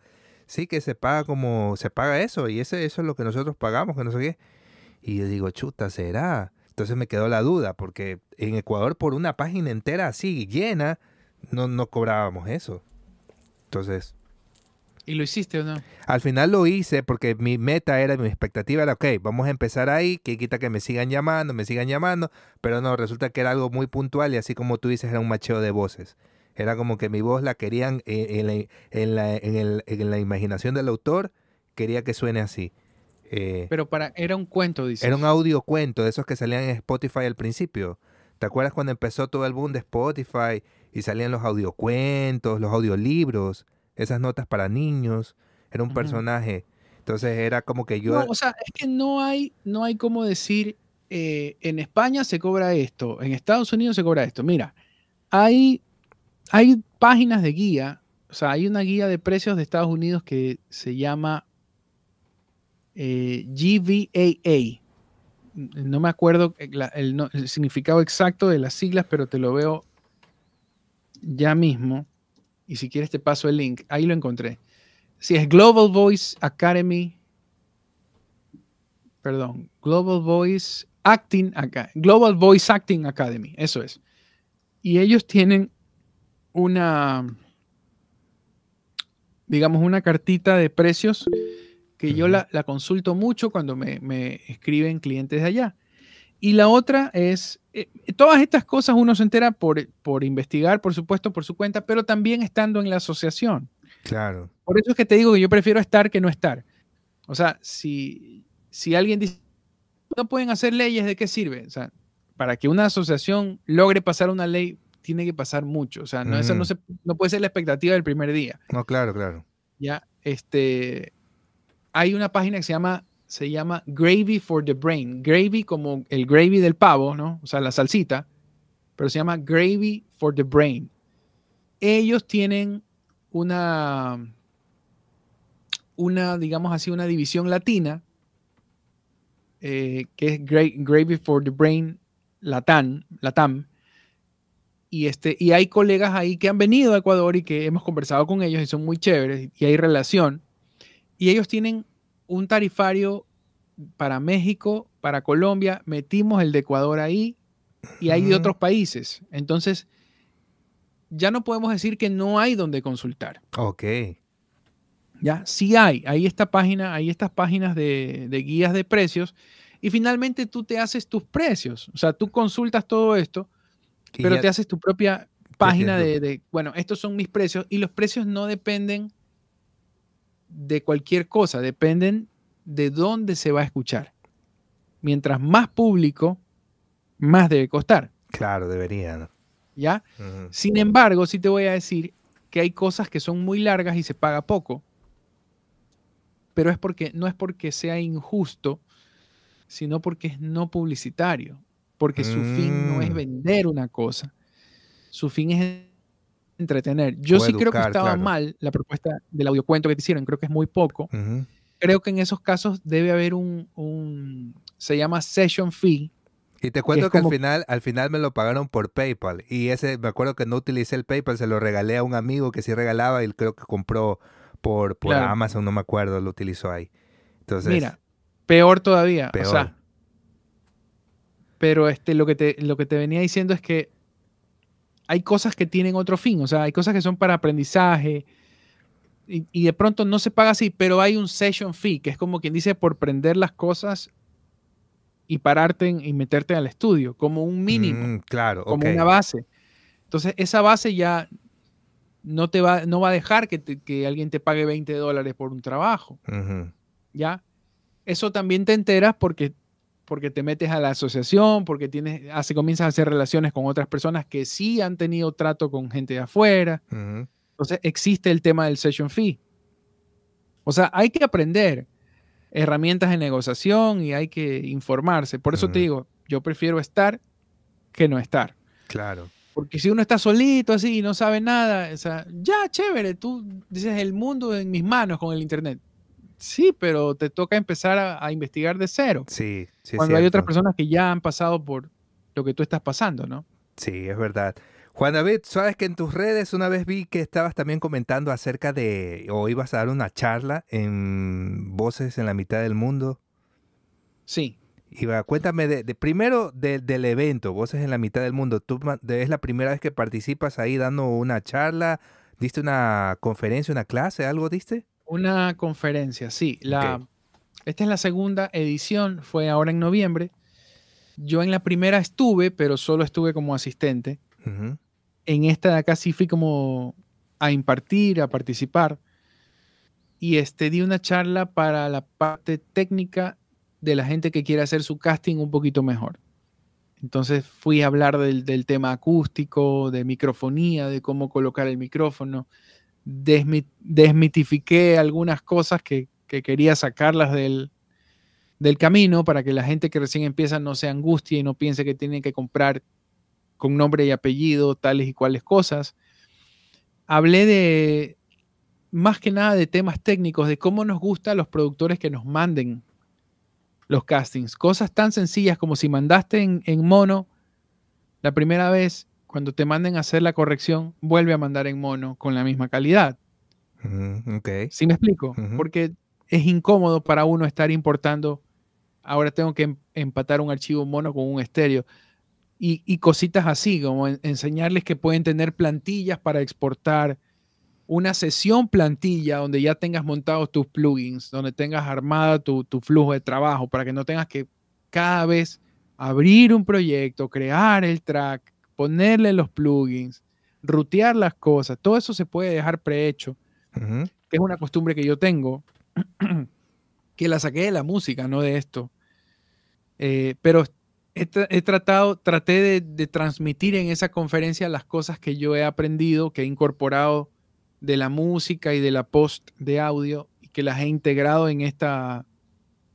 sí que se paga como se paga eso y ese, eso es lo que nosotros pagamos, que no sé qué. Y yo digo, chuta, ¿será? Entonces me quedó la duda, porque en Ecuador por una página entera así llena, no, no cobrábamos eso. Entonces... ¿Y lo hiciste o no? Al final lo hice porque mi meta era, mi expectativa era, ok, vamos a empezar ahí, que quita que me sigan llamando, me sigan llamando, pero no, resulta que era algo muy puntual y así como tú dices, era un macheo de voces. Era como que mi voz la querían en, la, en, la, en, el, la, imaginación del autor, quería que suene así. Eh, Pero para, era un cuento, dice. Era un audio cuento, de esos que salían en Spotify al principio. ¿Te acuerdas cuando empezó todo el boom de Spotify y salían los audiocuentos, los audiolibros, esas notas para niños? Era un personaje. Entonces era como que yo... No, o sea, es que no hay, no hay como decir, eh, en España se cobra esto, en Estados Unidos se cobra esto. Mira, hay hay páginas de guía, o sea, hay una guía de precios de Estados Unidos que se llama eh, GVAA. No me acuerdo el, significado exacto de las siglas, pero te lo veo ya mismo. Y si quieres te paso el link. Ahí lo encontré. Si es Global Voice Academy. Perdón. Global Voice Acting Global Voice Acting Academy. Eso es. Y ellos tienen una, digamos, una cartita de precios que yo la, consulto mucho cuando me, escriben clientes de allá. Y la otra es, eh, todas estas cosas uno se entera por, por investigar, por supuesto, por su cuenta, pero también estando en la asociación. Claro. Por eso es que te digo que yo prefiero estar que no estar. O sea, si, si alguien dice, no pueden hacer leyes, ¿de qué sirve? O sea, para que una asociación logre pasar una ley, tiene que pasar mucho. O sea, no, no, se, no puede ser la expectativa del primer día. No, claro, claro. Ya, este, hay una página que se llama, se llama Gravy for the Brain. Gravy como el gravy del pavo, ¿no? O sea, la salsita, pero se llama Gravy for the Brain. Ellos tienen una, una, digamos así, una división latina, eh, que es Gravy for the Brain Latam, Latam. Y, este, y hay colegas ahí que han venido a Ecuador y que hemos conversado con ellos y son muy chéveres y hay relación. Y ellos tienen un tarifario para México, para Colombia, metimos el de Ecuador ahí y hay de otros países. Entonces, ya no podemos decir que no hay donde consultar. Ok. Ya, sí hay. Ahí esta página, hay estas páginas de, de guías de precios y finalmente tú te haces tus precios. O sea, tú consultas todo esto, pero te haces tu propia página de, de, bueno, estos son mis precios y los precios no dependen de cualquier cosa, dependen de dónde se va a escuchar. Mientras más público, más debe costar. Claro, debería. ¿Ya? Sin embargo, sí te voy a decir que hay cosas que son muy largas y se paga poco, pero es porque no es porque sea injusto, sino porque es no publicitario, porque su fin no es mm. vender una cosa, su fin es entretener. Yo sí creo que estaba mal la propuesta del audiocuento que te hicieron, creo que es muy poco. Creo que en esos casos debe haber un, se llama session fee. Y te cuento que, al final, al final me lo pagaron por PayPal. Y ese, me acuerdo que no utilicé el PayPal, se lo regalé a un amigo que sí regalaba y creo que compró por, por Amazon, no me acuerdo, lo utilizó ahí. Entonces, Mira, peor todavía. O sea, pero este, lo, que te, lo que te venía diciendo es que hay cosas que tienen otro fin, o sea, hay cosas que son para aprendizaje y, de pronto no se paga así, pero hay un session fee, que es como quien dice por prender las cosas y pararte y meterte al estudio, como un mínimo, mm, claro, como una base. Entonces, esa base ya no te va, no va a dejar que, que alguien te pague 20 dólares por un trabajo. ¿Ya? Eso también te enteras porque porque te metes a la asociación, porque tienes, hace, comienzas a hacer relaciones con otras personas que sí han tenido trato con gente de afuera. Entonces existe el tema del session fee. O sea, hay que aprender herramientas de negociación y hay que informarse. Por eso te digo, yo prefiero estar que no estar. Claro. Porque si uno está solito así y no sabe nada, o sea, ya, chévere, tú dices el mundo en mis manos con el Internet. Sí, pero te toca empezar a, investigar de cero. Sí, sí. Cuando hay otras personas que ya han pasado por lo que tú estás pasando, ¿no? Sí, es verdad. Juan David, sabes que en tus redes una vez vi que estabas también comentando acerca de, o ibas a dar una charla en Voces en la mitad del mundo. Sí. Iba, cuéntame de, primero del evento, Voces en la mitad del mundo. ¿Tú es la primera vez que participas ahí dando una charla? ¿Diste una conferencia, una clase, algo diste? Una conferencia, sí. La, Esta es la segunda edición, fue ahora en noviembre. Yo en la primera estuve, pero solo estuve como asistente. En esta de acá sí fui como a impartir, a participar. Y este, di una charla para la parte técnica de la gente que quiere hacer su casting un poquito mejor. Entonces fui a hablar del, del tema acústico, de microfonía, de cómo colocar el micrófono, desmitifiqué algunas cosas que, quería sacarlas del, camino para que la gente que recién empieza no se angustie y no piense que tiene que comprar con nombre y apellido tales y cuales cosas. hablé de, más que nada de temas técnicos, de cómo nos gusta a los productores que nos manden los castings. Cosas tan sencillas como si mandaste en, mono la primera vez, cuando te manden a hacer la corrección, vuelve a mandar en mono con la misma calidad. ¿Sí me explico? Porque es incómodo para uno estar importando. Ahora tengo que em, empatar un archivo mono con un estéreo. Y, cositas así, como enseñarles que pueden tener plantillas para exportar una sesión plantilla donde ya tengas montados tus plugins, donde tengas armada tu, flujo de trabajo para que no tengas que cada vez abrir un proyecto, crear el track, ponerle los plugins, rutear las cosas. Todo eso se puede dejar prehecho, que es una costumbre que yo tengo, que la saqué de la música, no de esto. Eh, pero he, tratado, traté de, de transmitir en esa conferencia las cosas que yo he aprendido, que he incorporado de la música y de la post de audio y que las he integrado en esta,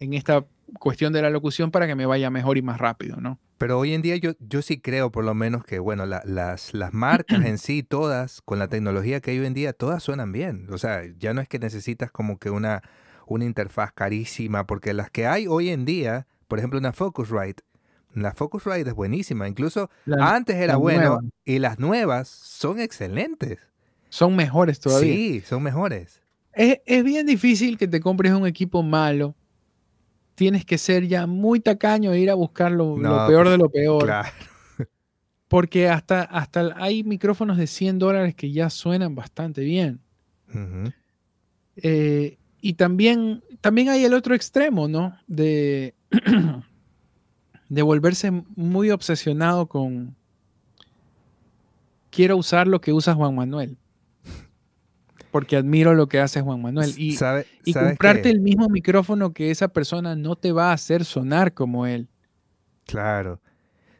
en esta cuestión de la locución para que me vaya mejor y más rápido, ¿no? Pero hoy en día yo, yo sí creo por lo menos que, bueno, las, las marcas en sí, todas, con la tecnología que hay hoy en día, todas suenan bien. O sea, ya no es que necesitas como que una, una interfaz carísima, porque las que hay hoy en día, por ejemplo, una Focusrite, la Focusrite es buenísima. Incluso antes era bueno y las nuevas son excelentes. Son mejores todavía. Sí, son mejores. Es, bien difícil que te compres un equipo malo. Tienes que ser ya muy tacaño e ir a buscar lo, peor de lo peor. Claro. Porque hasta, hasta hay micrófonos de 100 dólares que ya suenan bastante bien. Eh, y también, también hay el otro extremo, ¿no? De, de volverse muy obsesionado con quiero usar lo que usa Juan Manuel porque admiro lo que hace Juan Manuel. Y, y comprarte el mismo micrófono que esa persona no te va a hacer sonar como él. Claro.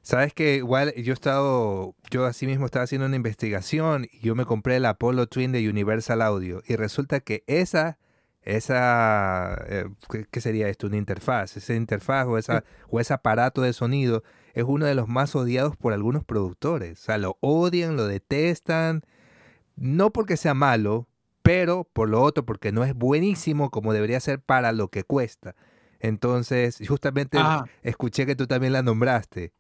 Sabes que igual yo he estado, yo así mismo estaba haciendo una investigación y yo me compré el Apollo Twin de Universal Audio y resulta que esa, esa, eh, ¿qué sería esto? Una interfaz, esa interfaz o, esa, o ese aparato de sonido es uno de los más odiados por algunos productores. O sea, lo odian, lo detestan, no porque sea malo, pero por lo otro, porque no es buenísimo como debería ser para lo que cuesta. Entonces, justamente ah. escuché que tú también la nombraste.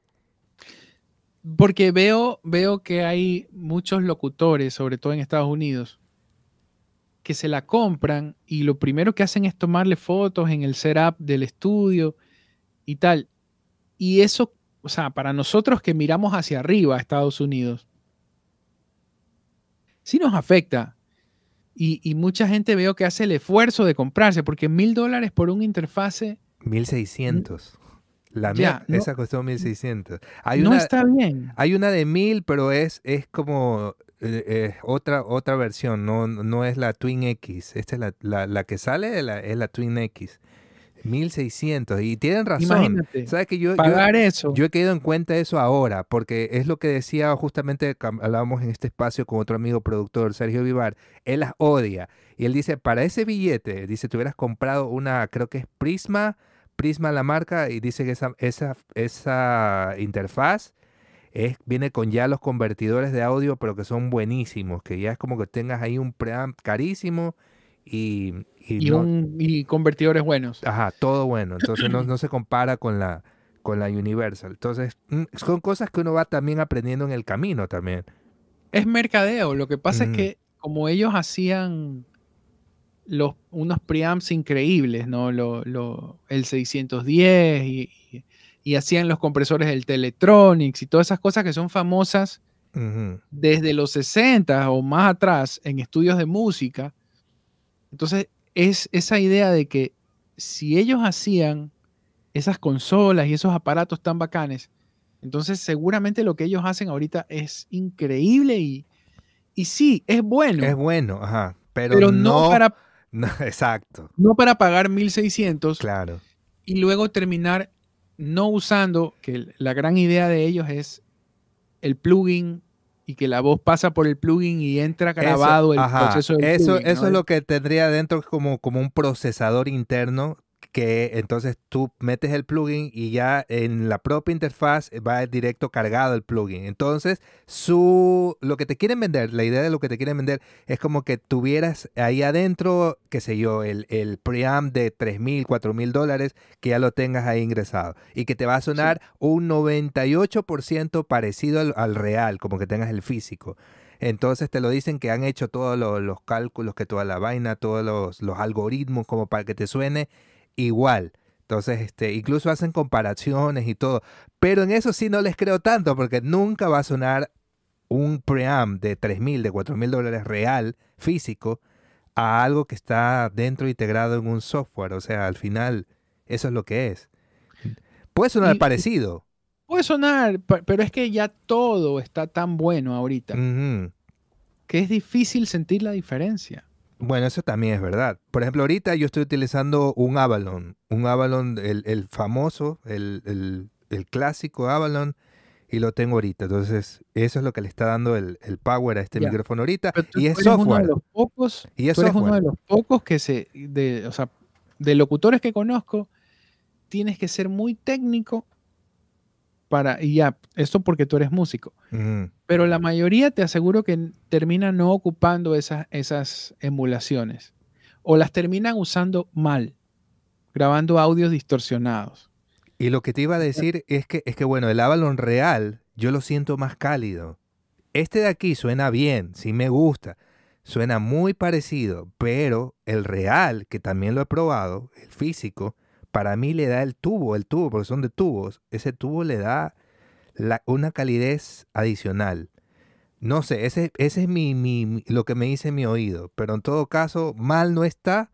Porque veo, veo que hay muchos locutores, sobre todo en Estados Unidos, que se la compran y lo primero que hacen es tomarle fotos en el setup del estudio y tal. Y eso, o sea, para nosotros que miramos hacia arriba a Estados Unidos, sí nos afecta. Y, mucha gente veo que hace el esfuerzo de comprarse, porque mil dólares por un interfase. 1600. La mía, esa costó 1600. Hay no está bien. Hay una de mil, pero es, es como eh, eh, otra, otra versión, no, no es la Twin X. Esta es la, la, que sale, es la Twin X. 1600 y tienen razón. Imagínate, ¿Sabes que yo, pagar eso. Yo he quedado en cuenta eso ahora, porque es lo que decía justamente, hablábamos en este espacio con otro amigo productor, Sergio Vivar, él las odia. Y él dice, para ese billete, dice, tú hubieras comprado una, creo que es Prisma, Prisma la marca, y dice que esa, esa, esa interfaz es, viene con ya los convertidores de audio, pero que son buenísimos, que ya es como que tengas ahí un preamp carísimo y, y, convertidores buenos. Ajá, todo bueno. Entonces no, se compara con la, con la Universal. Entonces, mm, son cosas que uno va también aprendiendo en el camino también. Es mercadeo. Lo que pasa es que como ellos hacían los, unos preamps increíbles, ¿no? Lo, el 610 y, y, hacían los compresores del Teletronics y todas esas cosas que son famosas desde los 60 o más atrás en estudios de música. Entonces, es esa idea de que si ellos hacían esas consolas y esos aparatos tan bacanes, entonces seguramente lo que ellos hacen ahorita es increíble y, y sí, es bueno. Es bueno, ajá. Pero, no, para... exacto. No para pagar 1600. Claro. Y luego terminar no usando, que la gran idea de ellos es el plugin y que la voz pasa por el plugin y entra grabado el proceso del eso, Eso es lo que tendría dentro como, como un procesador interno que entonces tú metes el plugin y ya en la propia interfaz va directo cargado el plugin. Entonces, su lo que te quieren vender, la idea de lo que te quieren vender es como que tuvieras ahí adentro, qué sé yo, el, el preamp de 3 mil, 4 mil dólares, que ya lo tengas ahí ingresado y que te va a sonar un 98% parecido al, al real, como que tengas el físico. Entonces te lo dicen que han hecho todos los, cálculos, que toda la vaina, todos los, los, algoritmos como para que te suene igual. Entonces, este, incluso hacen comparaciones y todo. Pero en eso sí no les creo tanto, porque nunca va a sonar un preamp de 3 mil, de 4 mil dólares real, físico, a algo que está dentro integrado en un software. O sea, al final, eso es lo que es. Puede sonar parecido. Puede sonar, pero es que ya todo está tan bueno ahorita que es difícil sentir la diferencia. Bueno, eso también es verdad. Por ejemplo, ahorita yo estoy utilizando un Avalon, un Avalon, el, famoso, el, clásico Avalon, y lo tengo ahorita. Entonces, eso es lo que le está dando el, power a este micrófono ahorita. y es software. Uno de los pocos, y es uno de los pocos que se, de, o sea, de locutores que conozco, tienes que ser muy técnico para, y ya, esto porque tú eres músico. Pero la mayoría te aseguro que termina no ocupando esas, esas emulaciones. O las terminan usando mal, grabando audios distorsionados. Y lo que te iba a decir es que, es que, bueno, el Avalon real yo lo siento más cálido. Este de aquí suena bien, sí me gusta, suena muy parecido, pero el real, que también lo he probado, el físico, para mí le da el tubo, el tubo, porque son de tubos, ese tubo le da una calidez adicional. No sé, ese, ese es mi, lo que me dice mi oído, pero en todo caso, mal no está,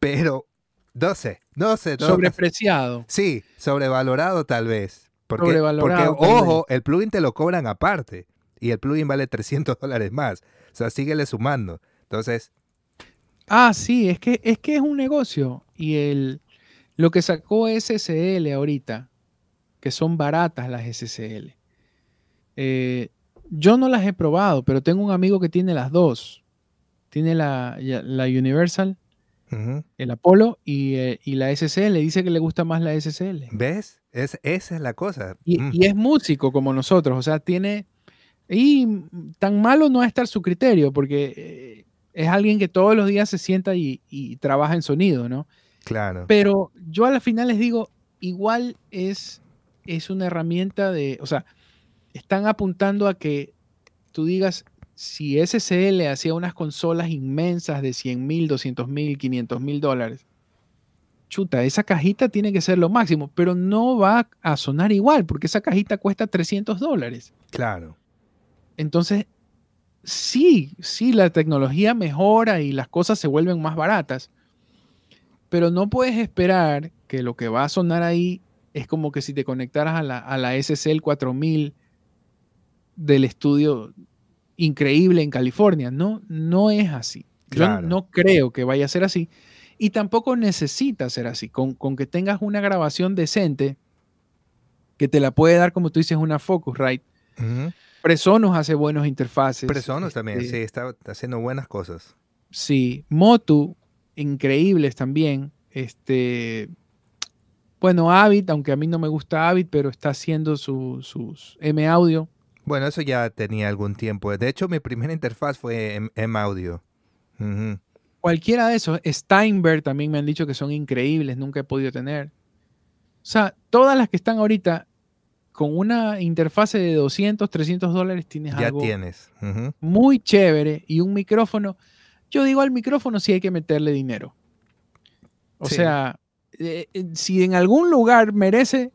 pero no sé, no sé. Sobrepreciado. Sí, sobrevalorado tal vez. Porque, sobrevalorado porque ojo, el plugin te lo cobran aparte y el plugin vale 300 dólares más. O sea, síguele sumando. Entonces... Ah, sí, es que es, que es un negocio y el, lo que sacó SSL ahorita, que son baratas las SSL. Eh, yo no las he probado, pero tengo un amigo que tiene las dos. Tiene la, Universal, el Apollo eh, y, la SSL. Dice que le gusta más la SSL. ¿Ves? Es, esa es la cosa. Y, mm. es músico como nosotros. O sea, tiene... Y tan malo no va a estar su criterio, porque eh, es alguien que todos los días se sienta y, y trabaja en sonido, ¿no? Claro. Pero yo a la final les digo, igual es, es una herramienta de, o sea, están apuntando a que tú digas, si SCL hacía unas consolas inmensas de 100 mil, 200 mil, 500 mil dólares, chuta, esa cajita tiene que ser lo máximo, pero no va a sonar igual, porque esa cajita cuesta 300 dólares. Claro. Entonces, sí, sí, la tecnología mejora y las cosas se vuelven más baratas, pero no puedes esperar que lo que va a sonar ahí es como que si te conectaras a la, a la SSL 4000 del estudio increíble en California. No, no es así. Yo no creo que vaya a ser así. Y tampoco necesita ser así. Con, que tengas una grabación decente, que te la puede dar, como tú dices, una Focusrite. Presonus hace buenos interfaces. Presonus también, este sí, está haciendo buenas cosas. Sí, Motu increíbles también. Este, bueno, Avid, aunque a mí no me gusta Avid, pero está haciendo sus M Audio. Bueno, eso ya tenía algún tiempo. De hecho, mi primera interfaz fue M, Audio. Cualquiera de esos. Steinberg también me han dicho que son increíbles, nunca he podido tener. O sea, todas las que están ahorita con una interfase de 200, 300 dólares tienes ya algo tienes. muy chévere y un micrófono yo digo al micrófono si hay que meterle dinero. O sea, eh, eh, si en algún lugar merece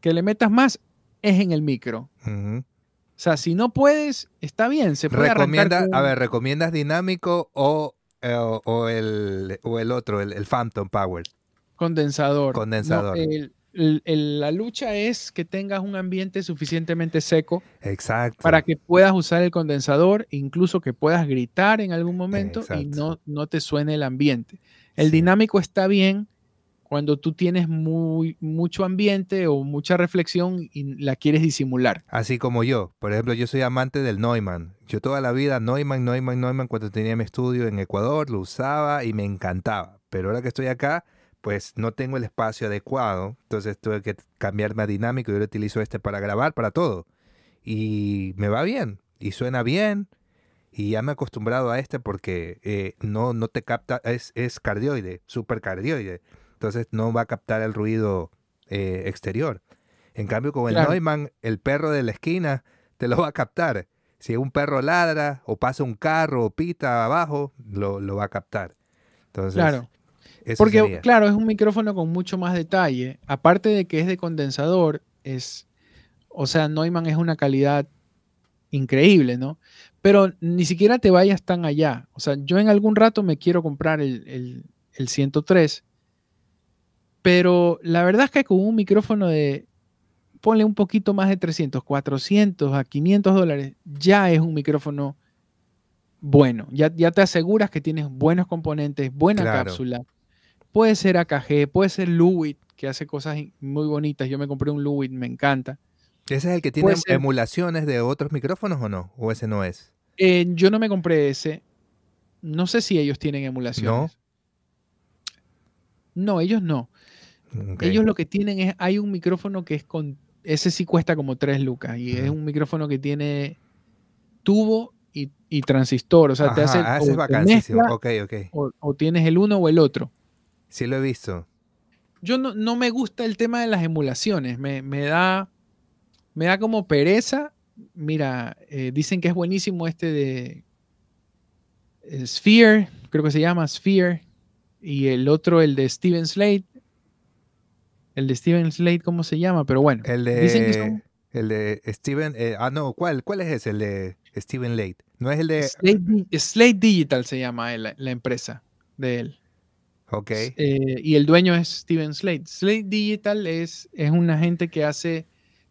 que le metas más, es en el micro. O sea, si no puedes, está bien, se puede Recomienda, A ver, ¿recomiendas dinámico o, eh, o, el, o el, otro, el, Phantom Power? Condensador. Condensador la lucha es que tengas un ambiente suficientemente seco Exacto. para que puedas usar el condensador, incluso que puedas gritar en algún momento y no, no te suene el ambiente. El dinámico está bien cuando tú tienes muy, mucho ambiente o mucha reflexión y la quieres disimular. Así como yo. Por ejemplo, yo soy amante del Neumann. Yo toda la vida Neumann, Neumann, Neumann, cuando tenía mi estudio en Ecuador, lo usaba y me encantaba. Pero ahora que estoy acá, pues no tengo el espacio adecuado, entonces tuve que cambiarme a dinámico yo utilizo este para grabar, para todo. Y me va bien, y suena bien, y ya me he acostumbrado a este porque eh, no, no te capta, es, es cardioide, super cardioide, entonces no va a captar el ruido eh, exterior. En cambio, con el Neumann, el perro de la esquina te lo va a captar. Si un perro ladra o pasa un carro o pita abajo, lo, lo va a captar. Entonces, claro. Porque, claro, es un micrófono con mucho más detalle. Aparte de que es de condensador, es, o sea, Neumann es una calidad increíble, ¿no? Pero ni siquiera te vayas tan allá. O sea, yo en algún rato me quiero comprar el, el, el 103, pero la verdad es que con un micrófono de, ponle un poquito más de 300, 400 a 500 dólares, ya es un micrófono bueno. Ya, ya te aseguras que tienes buenos componentes, buena cápsula. Puede ser AKG, puede ser Lewitt, que hace cosas muy bonitas. Yo me compré un Lewitt, me encanta. ¿Ese es el que tiene emulaciones de otros micrófonos o no? ¿O ese no es? Eh, yo no me compré ese. No sé si ellos tienen emulaciones. No. No, ellos no. Ellos lo que tienen es, hay un micrófono que es con, ese sí cuesta como 3 lucas y es un micrófono que tiene tubo y, transistor, o sea, te hace... Ah, o, O, tienes el uno o el otro. Sí lo he visto. Yo no, no me gusta el tema de las emulaciones, me, da, me da como pereza. Mira, eh, dicen que es buenísimo este de Sphere, creo que se llama Sphere, y el otro, el de Steven Slate, el de Steven Slate, ¿cómo se llama? Pero bueno. El de, el de Steven. Eh, ah, no, ¿cuál, ¿cuál es ese? El de Steven Slate. No es el de. Slate, Digital se llama la, la, empresa de él. Ok. Eh, y el dueño es Steven Slate. Slate Digital es, es una gente que hace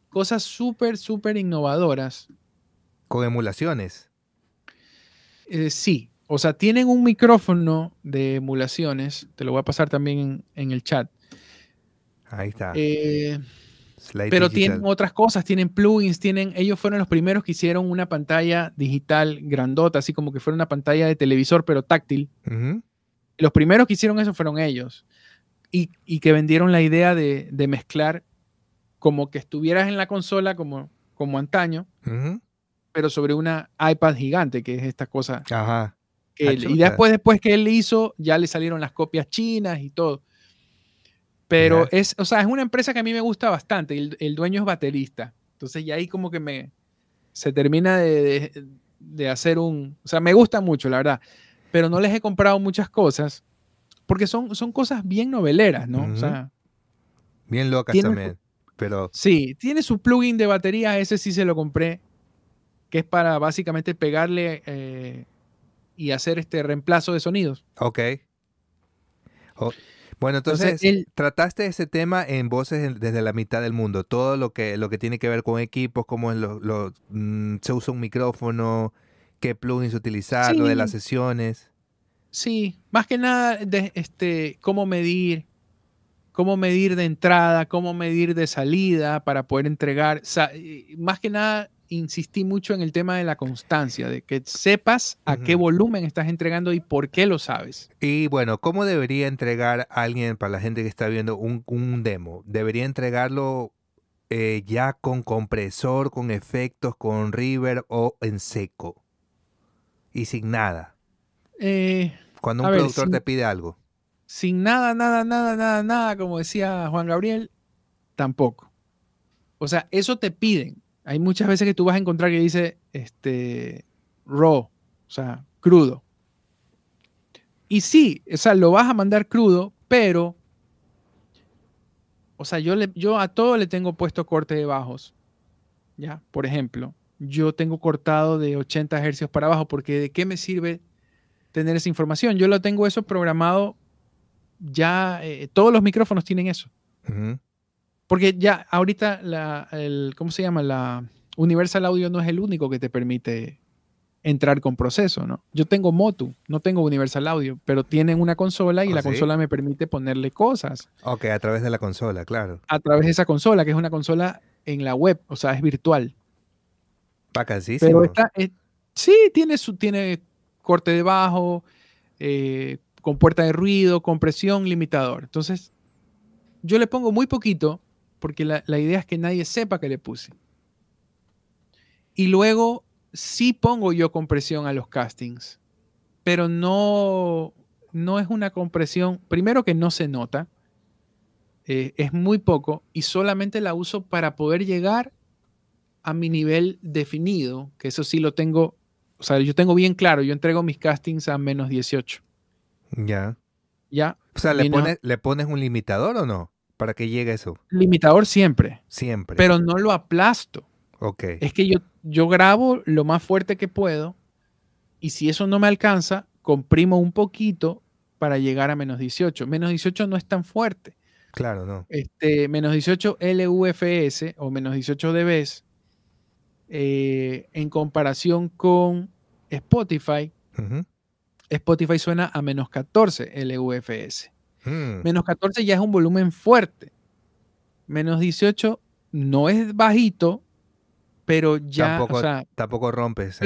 cosas súper, súper innovadoras. Con emulaciones. Eh, sí. O sea, tienen un micrófono de emulaciones. Te lo voy a pasar también en, en el chat Ahí está. Eh, pero tienen otras cosas, tienen plugins, tienen, ellos fueron los primeros que hicieron una pantalla digital grandota, así como que fuera una pantalla de televisor, pero táctil. Los primeros que hicieron eso fueron ellos. Y, que vendieron la idea de, mezclar como que estuvieras en la consola como, como antaño, pero sobre una iPad gigante, que es esta cosa. Ajá. y después, después que él hizo, ya le salieron las copias chinas y todo. Pero es, o sea, es una empresa que a mí me gusta bastante. El, el dueño es baterista. Entonces ya ahí como que me se termina de, de, hacer un... O sea, me gusta mucho, la verdad. Pero no les he comprado muchas cosas porque son, son cosas bien noveleras, ¿no? O sea... Bien locas también. Pero... Sí, tiene su plugin de batería, ese sí se lo compré, que es para básicamente pegarle eh, y hacer este reemplazo de sonidos. Ok. Bueno, entonces, trataste ese tema en voces desde la mitad del mundo, todo lo que, lo que tiene que ver con equipos, cómo lo, mm, se usa un micrófono, qué plugins utilizar, lo de las sesiones. Sí, más que nada de este, cómo medir, cómo medir de entrada, cómo medir de salida para poder entregar, más que nada insistí mucho en el tema de la constancia, de que sepas a qué volumen estás entregando y por qué lo sabes. Y bueno, ¿cómo debería entregar alguien, para la gente que está viendo, un, demo? ¿Debería entregarlo eh, ya con compresor, con efectos, con river o en seco? Y sin nada. Eh, Cuando un productor te pide algo. Sin nada, nada, nada, nada, nada, como decía Juan Gabriel, tampoco. O sea, eso te piden hay muchas veces que tú vas a encontrar que dice este, raw, o sea, crudo. Y sí, o sea, lo vas a mandar crudo, pero, o sea, yo, le, yo a todo le tengo puesto corte de bajos. ¿Ya? Por ejemplo, yo tengo cortado de 80 hercios para abajo, porque ¿de qué me sirve tener esa información? Yo lo tengo eso programado, ya eh, todos los micrófonos tienen eso. Porque ya ahorita, la, el, ¿cómo se llama? La Universal Audio no es el único que te permite entrar con proceso, ¿no? Yo tengo Motu, no tengo Universal Audio, pero tienen una consola y ¿Ah, la consola me permite ponerle cosas. Ok, a través de la consola, claro. A través de esa consola, que es una consola en la web, o sea, es virtual. Pero eh, sí, tiene, su, tiene corte de bajo, eh, con puerta de ruido, compresión, limitador. Entonces, yo le pongo muy poquito porque la, la idea es que nadie sepa que le puse. Y luego sí pongo yo compresión a los castings, pero no, no es una compresión, primero que no se nota, eh, es muy poco y solamente la uso para poder llegar a mi nivel definido, que eso sí lo tengo, o sea, yo tengo bien claro, yo entrego mis castings a menos 18. Ya. Ya. O sea, ¿le, pones, ¿le pones un limitador o no? Para que llegue eso. Limitador siempre. Siempre. Pero no lo aplasto. Ok. Es que yo, yo grabo lo más fuerte que puedo y si eso no me alcanza, comprimo un poquito para llegar a menos 18. Menos 18 no es tan fuerte. Claro, no. Este, menos 18 LUFS o menos 18 dB eh, en comparación con Spotify. Spotify suena a menos 14 LUFS. Mm. Menos 14 ya es un volumen fuerte. Menos 18 no es bajito, pero ya. Tampoco, tampoco rompes.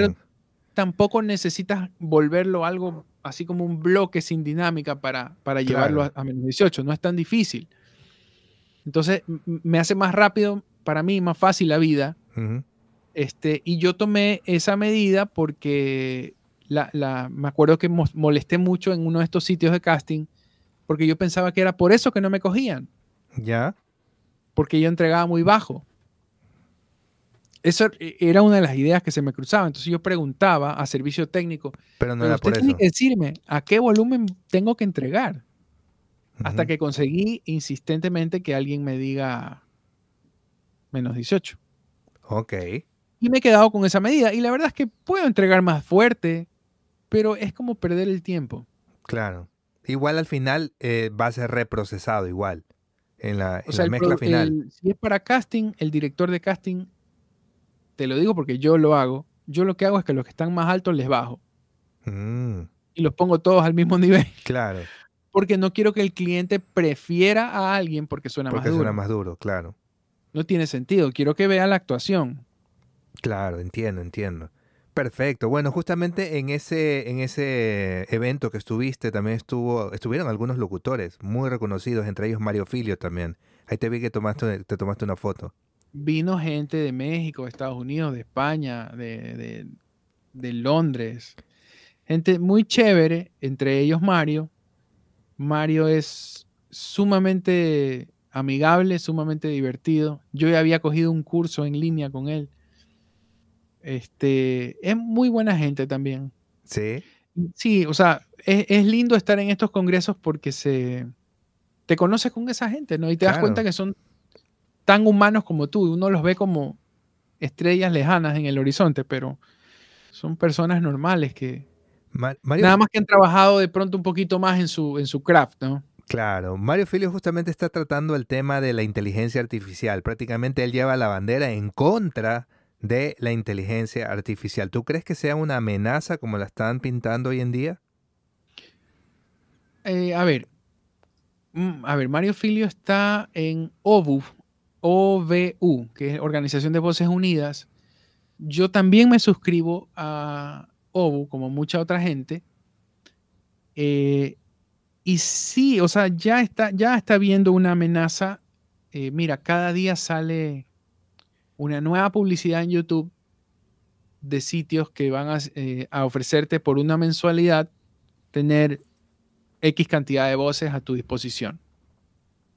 tampoco necesitas volverlo algo así como un bloque sin dinámica para, para llevarlo a, menos 18. No es tan difícil. Entonces, me hace más rápido para mí, más fácil la vida. Este, y yo tomé esa medida porque la, la, me acuerdo que molesté mucho en uno de estos sitios de casting porque yo pensaba que era por eso que no me cogían. Ya. Porque yo entregaba muy bajo. Eso e, era una de las ideas que se me cruzaba. Entonces yo preguntaba a servicio técnico, pero no era usted por tiene que decirme a qué volumen tengo que entregar. Hasta que conseguí insistentemente que alguien me diga menos 18. Ok. Y me he quedado con esa medida. Y la verdad es que puedo entregar más fuerte, pero es como perder el tiempo. Claro. Igual al final eh, va a ser reprocesado igual en la, mezcla final. si es para casting, el director de casting, te lo digo porque yo lo hago, yo lo que hago es que los que están más altos les bajo. Mm. Y los pongo todos al mismo nivel. Claro. Porque no quiero que el cliente prefiera a alguien porque suena más duro. Porque suena más duro, claro. No tiene sentido. Quiero que vea la actuación. Claro, entiendo, entiendo. Perfecto. Bueno, justamente en ese, en ese evento que estuviste también estuvo, estuvieron algunos locutores muy reconocidos, entre ellos Mario Filio también. Ahí te vi que tomaste, te tomaste una foto. Vino gente de México, de Estados Unidos, de España, de, de Londres. Gente muy chévere, entre ellos Mario. Mario es sumamente amigable, sumamente divertido. Yo ya había cogido un curso en línea con él este, es muy buena gente también. Sí. Sí, o sea, es, lindo estar en estos congresos porque se te conoces con esa gente, ¿no? Y te das cuenta que son tan humanos como tú. Uno los ve como estrellas lejanas en el horizonte, pero son personas normales que nada más que han trabajado de pronto un poquito más en su, en su craft, ¿no? Claro, Mario Filio justamente está tratando el tema de la inteligencia artificial. Prácticamente él lleva la bandera en contra de la inteligencia artificial. ¿Tú crees que sea una amenaza como la están pintando hoy en día? Eh, a ver, mm, a ver, Mario Filio está en OVU, OVU, que es Organización de Voces Unidas. Yo también me suscribo a OVU, como mucha otra gente. Eh, y sí, o sea, ya está, ya está viendo una amenaza. Eh, mira, cada día sale una nueva publicidad en YouTube de sitios que van eh, a, ofrecerte por una mensualidad tener X cantidad de voces a tu disposición.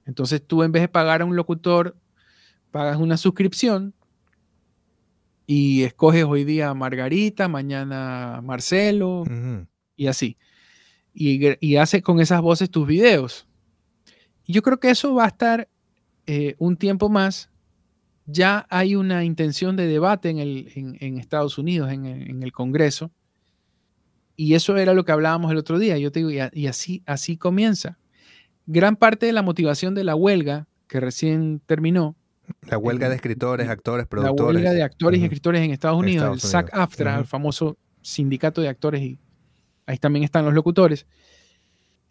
Entonces tú en vez de pagar a un locutor, pagas una suscripción y escoges hoy día Margarita, mañana Marcelo y así. Y, y haces con esas voces tus videos. Y yo creo que eso va a estar eh, un tiempo más ya hay una intención de debate en, el, en, Estados Unidos, en, en, el Congreso, y eso era lo que hablábamos el otro día. Yo te digo, y, así, así comienza. Gran parte de la motivación de la huelga que recién terminó. La huelga de escritores, actores, productores. La huelga de actores y escritores en Estados Unidos, el SAG-AFTRA, el famoso sindicato de actores, y ahí también están los locutores.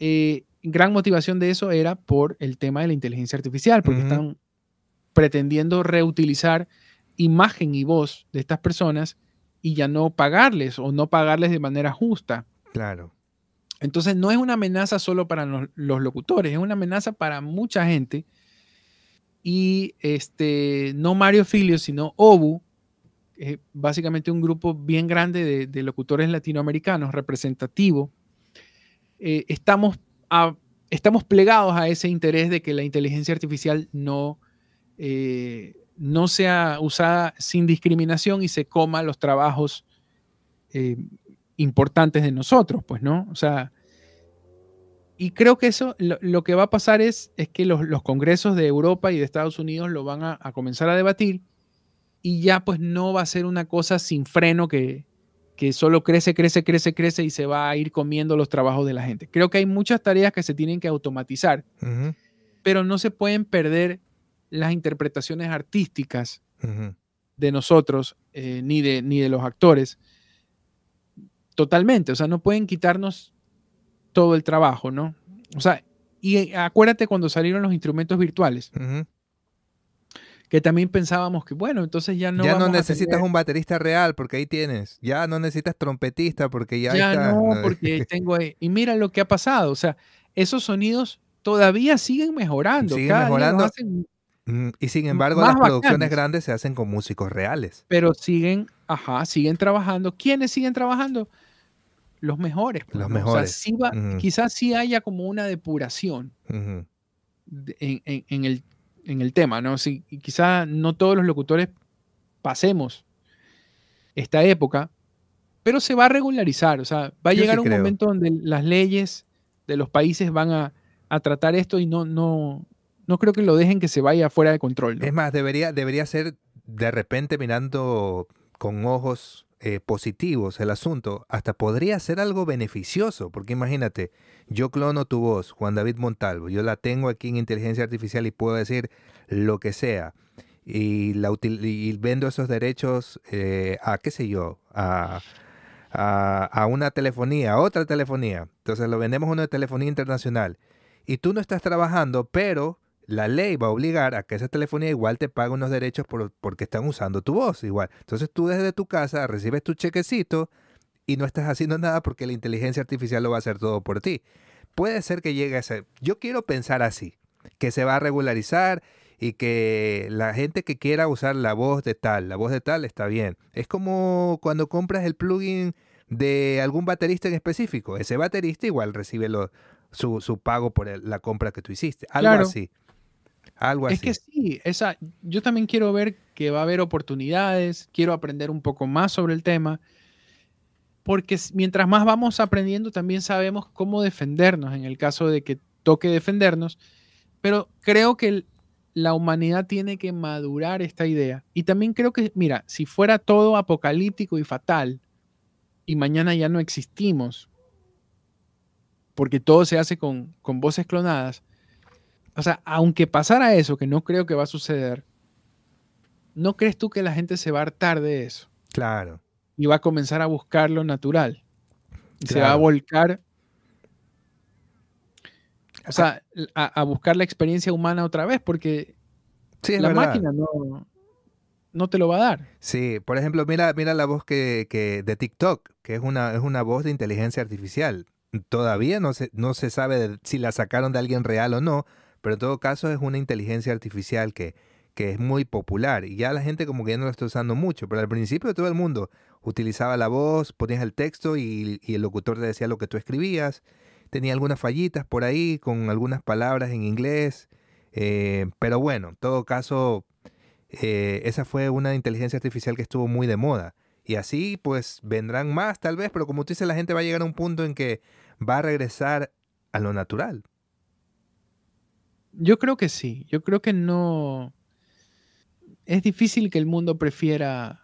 Eh, gran motivación de eso era por el tema de la inteligencia artificial, porque están pretendiendo reutilizar imagen y voz de estas personas y ya no pagarles o no pagarles de manera justa. Claro. Entonces no es una amenaza solo para los, locutores, es una amenaza para mucha gente. Y este, no Mario Filio, sino OBU, básicamente un grupo bien grande de, locutores latinoamericanos, representativo, eh, estamos, estamos plegados a ese interés de que la inteligencia artificial no, eh, no sea usada sin discriminación y se coma los trabajos eh, importantes de nosotros, pues, ¿no? O sea, y creo que eso, lo, que va a pasar es, es que los, congresos de Europa y de Estados Unidos lo van a, comenzar a debatir y ya pues no va a ser una cosa sin freno que, que solo crece, crece, crece, crece y se va a ir comiendo los trabajos de la gente. Creo que hay muchas tareas que se tienen que automatizar, pero no se pueden perder las interpretaciones artísticas de nosotros, eh, ni, de, ni de los actores, totalmente. O sea, no pueden quitarnos todo el trabajo, ¿no? O sea, y acuérdate cuando salieron los instrumentos virtuales. Que también pensábamos que, bueno, entonces ya no. Ya no necesitas un baterista real porque ahí tienes. Ya no necesitas trompetista porque ya. Ya no, porque tengo ahí. Y mira lo que ha pasado. O sea, esos sonidos todavía siguen mejorando. Siguen mejorando. Y sin embargo, las producciones grandes se hacen con músicos reales. Pero siguen, ajá, siguen trabajando. ¿Quiénes siguen trabajando? los mejores. Pues, los mejores. Quizás sí haya como una depuración en, el, tema, ¿no? Si, quizás no todos los locutores pasemos esta época, pero se va a regularizar, o sea, va a llegar un momento donde las leyes de los países van a, tratar esto y no, no, no creo que lo dejen que se vaya fuera de control. Es más, debería, debería ser de repente mirando con ojos eh, positivos el asunto, hasta podría ser algo beneficioso, porque imagínate, yo clono tu voz, Juan David Montalvo, yo la tengo aquí en inteligencia artificial y puedo decir lo que sea, y, la vendo esos derechos eh, a, qué sé yo, a, a, una telefonía, a otra telefonía, entonces lo vendemos a una telefonía internacional, y tú no estás trabajando, pero la ley va a obligar a que esa telefonía igual te pague unos derechos por, porque están usando tu voz igual. Entonces tú desde tu casa recibes tu chequecito y no estás haciendo nada porque la inteligencia artificial lo va a hacer todo por ti. Puede ser que llegue a ser, yo quiero pensar así, que se va a regularizar y que la gente que quiera usar la voz de tal, la voz de tal está bien. Es como cuando compras el plugin de algún baterista en específico. Ese baterista igual recibe su, pago por la compra que tú hiciste. Algo así. Algo Es que sí, esa, yo también quiero ver que va a haber oportunidades, quiero aprender un poco más sobre el tema, porque mientras más vamos aprendiendo también sabemos cómo defendernos en el caso de que toque defendernos, pero creo que la humanidad tiene que madurar esta idea. Y también creo que, mira, si fuera todo apocalíptico y fatal, y mañana ya no existimos, porque todo se hace con, con voces clonadas, o sea, aunque pasara eso, que no creo que va a suceder, ¿no crees tú que la gente se va a hartar de eso? Claro. Y va a comenzar a buscar lo natural. Y se va a volcar. O sea, a, buscar la experiencia humana otra vez, porque la máquina no, no te lo va a dar. Sí, por ejemplo, mira, mira la voz que, que de TikTok, que es una, es una voz de inteligencia artificial. Todavía no se, no se sabe si la sacaron de alguien real o no, pero en todo caso es una inteligencia artificial que, que es muy popular y ya la gente como que ya no la está usando mucho, pero al principio todo el mundo utilizaba la voz, ponías el texto y, el locutor te decía lo que tú escribías, tenía algunas fallitas por ahí con algunas palabras en inglés, eh, pero bueno, en todo caso, eh, esa fue una inteligencia artificial que estuvo muy de moda. Y así pues vendrán más tal vez, pero como tú dices, la gente va a llegar a un punto en que va a regresar a lo natural. Yo creo que sí. Yo creo que no. Es difícil que el mundo prefiera.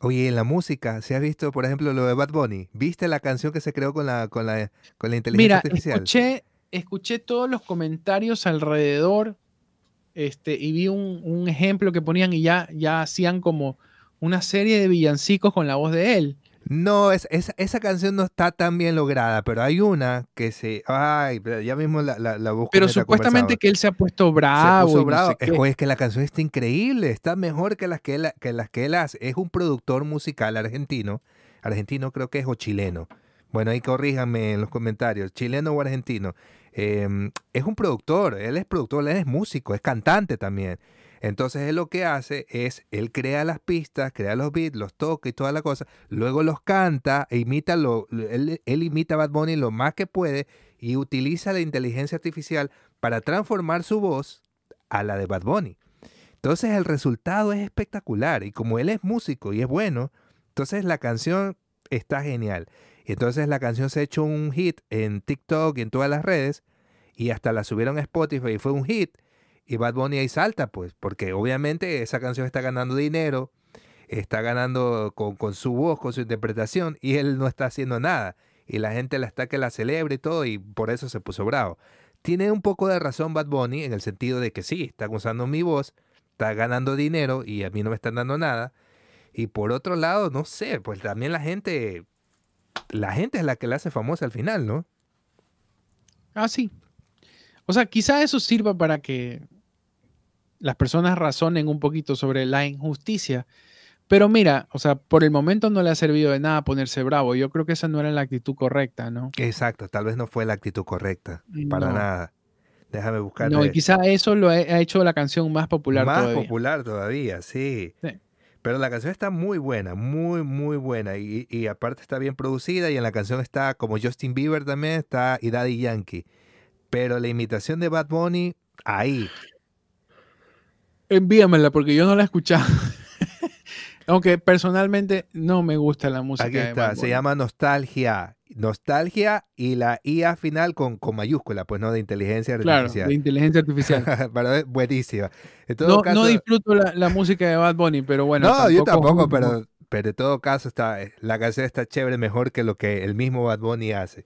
Oye, en la música, ¿se ha visto, por ejemplo, lo de Bad Bunny? ¿Viste la canción que se creó con la, con la, con la inteligencia artificial? Escuché, escuché todos los comentarios alrededor este, y vi un, un, ejemplo que ponían y ya, ya hacían como una serie de villancicos con la voz de él. No, es, esa canción no está tan bien lograda, pero hay una que se. Ay, ya mismo la, la, la busco. Pero supuestamente que él se ha puesto bravo. Se bravo. es, que la canción está increíble, está mejor que las que, él, que las que él hace. Es un productor musical argentino, argentino creo que es o chileno. Bueno, ahí corríjanme en los comentarios, chileno o argentino. Em, es un productor, él es productor, él es músico, es cantante también. Entonces él lo que hace es, él crea las pistas, crea los beats, los toca y toda la cosa, luego los canta, e imita lo, él, él imita a Bad Bunny lo más que puede y utiliza la inteligencia artificial para transformar su voz a la de Bad Bunny. Entonces el resultado es espectacular y como él es músico y es bueno, entonces la canción está genial. Y entonces la canción se ha hecho un hit en TikTok y en todas las redes y hasta la subieron a Spotify y fue un hit. Y Bad Bunny ahí salta, pues, porque obviamente esa canción está ganando dinero, está ganando con, su voz, con su interpretación, y él no está haciendo nada. Y la gente la está que la celebra y todo, y por eso se puso bravo. Tiene un poco de razón Bad Bunny en el sentido de que sí, está usando mi voz, está ganando dinero y a mí no me están dando nada. Y por otro lado, no sé, pues también la gente, la gente es la que la hace famosa al final, ¿no? Ah, sí. O sea, quizá eso sirva para que las personas razonen un poquito sobre la injusticia. Pero mira, o sea, por el momento no le ha servido de nada ponerse bravo. Yo creo que esa no era la actitud correcta, ¿no? Exacto, tal vez no fue la actitud correcta, para nada. Déjame buscar. No, y quizá eso lo ha hecho la canción más popular más todavía. Más popular todavía, sí. Pero la canción está muy buena, muy, muy buena. Y, y, aparte está bien producida y en la canción está como Justin Bieber también, está y Daddy Yankee. Pero la imitación de Bad Bunny, ahí, Envíamela porque yo no la he escuchado. Aunque personalmente no me gusta la música. Aquí está, se llama Nostalgia. Nostalgia y la IA final con, con mayúscula, pues no de inteligencia artificial. Claro, de inteligencia artificial. buenísima. no, no, disfruto la, música de Bad Bunny, pero bueno. No, yo tampoco, pero, pero en todo caso está, la canción está chévere, mejor que lo que el mismo Bad Bunny hace.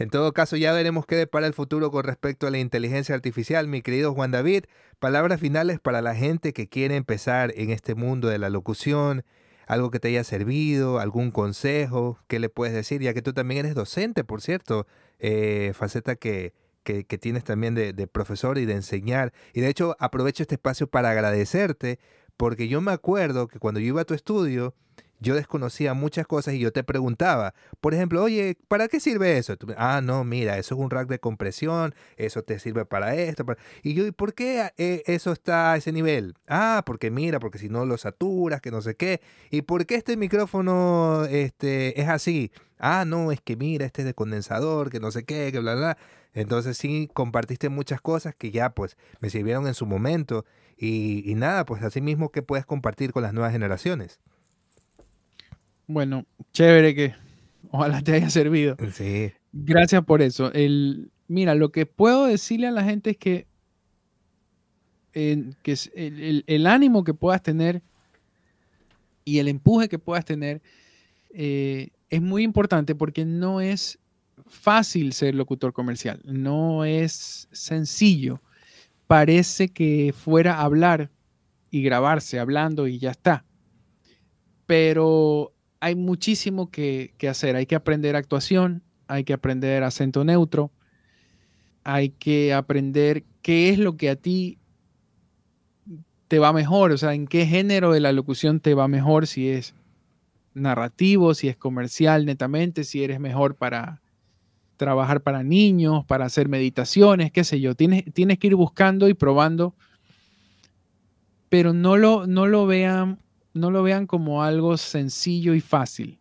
En todo caso, ya veremos qué depara el futuro con respecto a la inteligencia artificial, mi querido Juan David. Palabras finales para la gente que quiere empezar en este mundo de la locución, algo que te haya servido, algún consejo, ¿qué le puedes decir? Ya que tú también eres docente, por cierto, eh, faceta que, que, tienes también de, de profesor y de enseñar. Y de hecho, aprovecho este espacio para agradecerte, porque yo me acuerdo que cuando yo iba a tu estudio, yo desconocía muchas cosas y yo te preguntaba, por ejemplo, oye, ¿para qué sirve eso? ah, no, mira, eso es un rack de compresión, eso te sirve para esto. Y yo, ¿y por qué eh, eso está a ese nivel? Ah, porque mira, porque si no lo saturas, que no sé qué. ¿Y por qué este micrófono este, es así? Ah, no, es que mira, este es de condensador, que no sé qué, que bla, bla. Entonces sí, compartiste muchas cosas que ya pues me sirvieron en su momento. Y, y nada, pues así mismo que puedes compartir con las nuevas generaciones. Bueno, chévere que ojalá te haya servido. Sí. Gracias por eso. El, mira, lo que puedo decirle a la gente es que, que el, ánimo que puedas tener y el empuje que puedas tener eh, es muy importante porque no es fácil ser locutor comercial, no es sencillo. Parece que fuera hablar y grabarse hablando y ya está. Pero hay muchísimo que, hacer. Hay que aprender actuación, hay que aprender acento neutro, hay que aprender qué es lo que a ti te va mejor, o sea, en qué género de la locución te va mejor, si es narrativo, si es comercial netamente, si eres mejor para trabajar para niños, para hacer meditaciones, qué sé yo. Tienes, tienes que ir buscando y probando, pero no lo, no lo vean no lo vean como algo sencillo y fácil,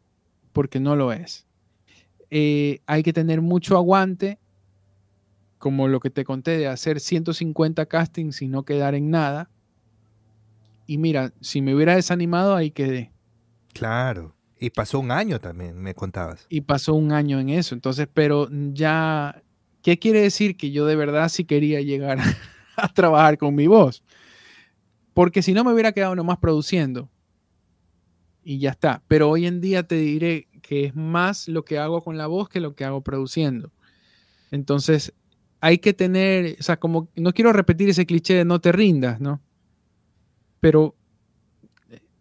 porque no lo es. Eh, hay que tener mucho aguante, como lo que te conté de hacer 150 castings y no quedar en nada. Y mira, si me hubiera desanimado, ahí quedé. Claro. Y pasó un año también, me contabas. Y pasó un año en eso. Entonces, pero ya, ¿qué quiere decir? Que yo de verdad sí quería llegar a trabajar con mi voz. Porque si no me hubiera quedado nomás produciendo y ya está. Pero hoy en día te diré que es más lo que hago con la voz que lo que hago produciendo. Entonces, hay que tener, o sea, como, no quiero repetir ese cliché de no te rindas, ¿no? Pero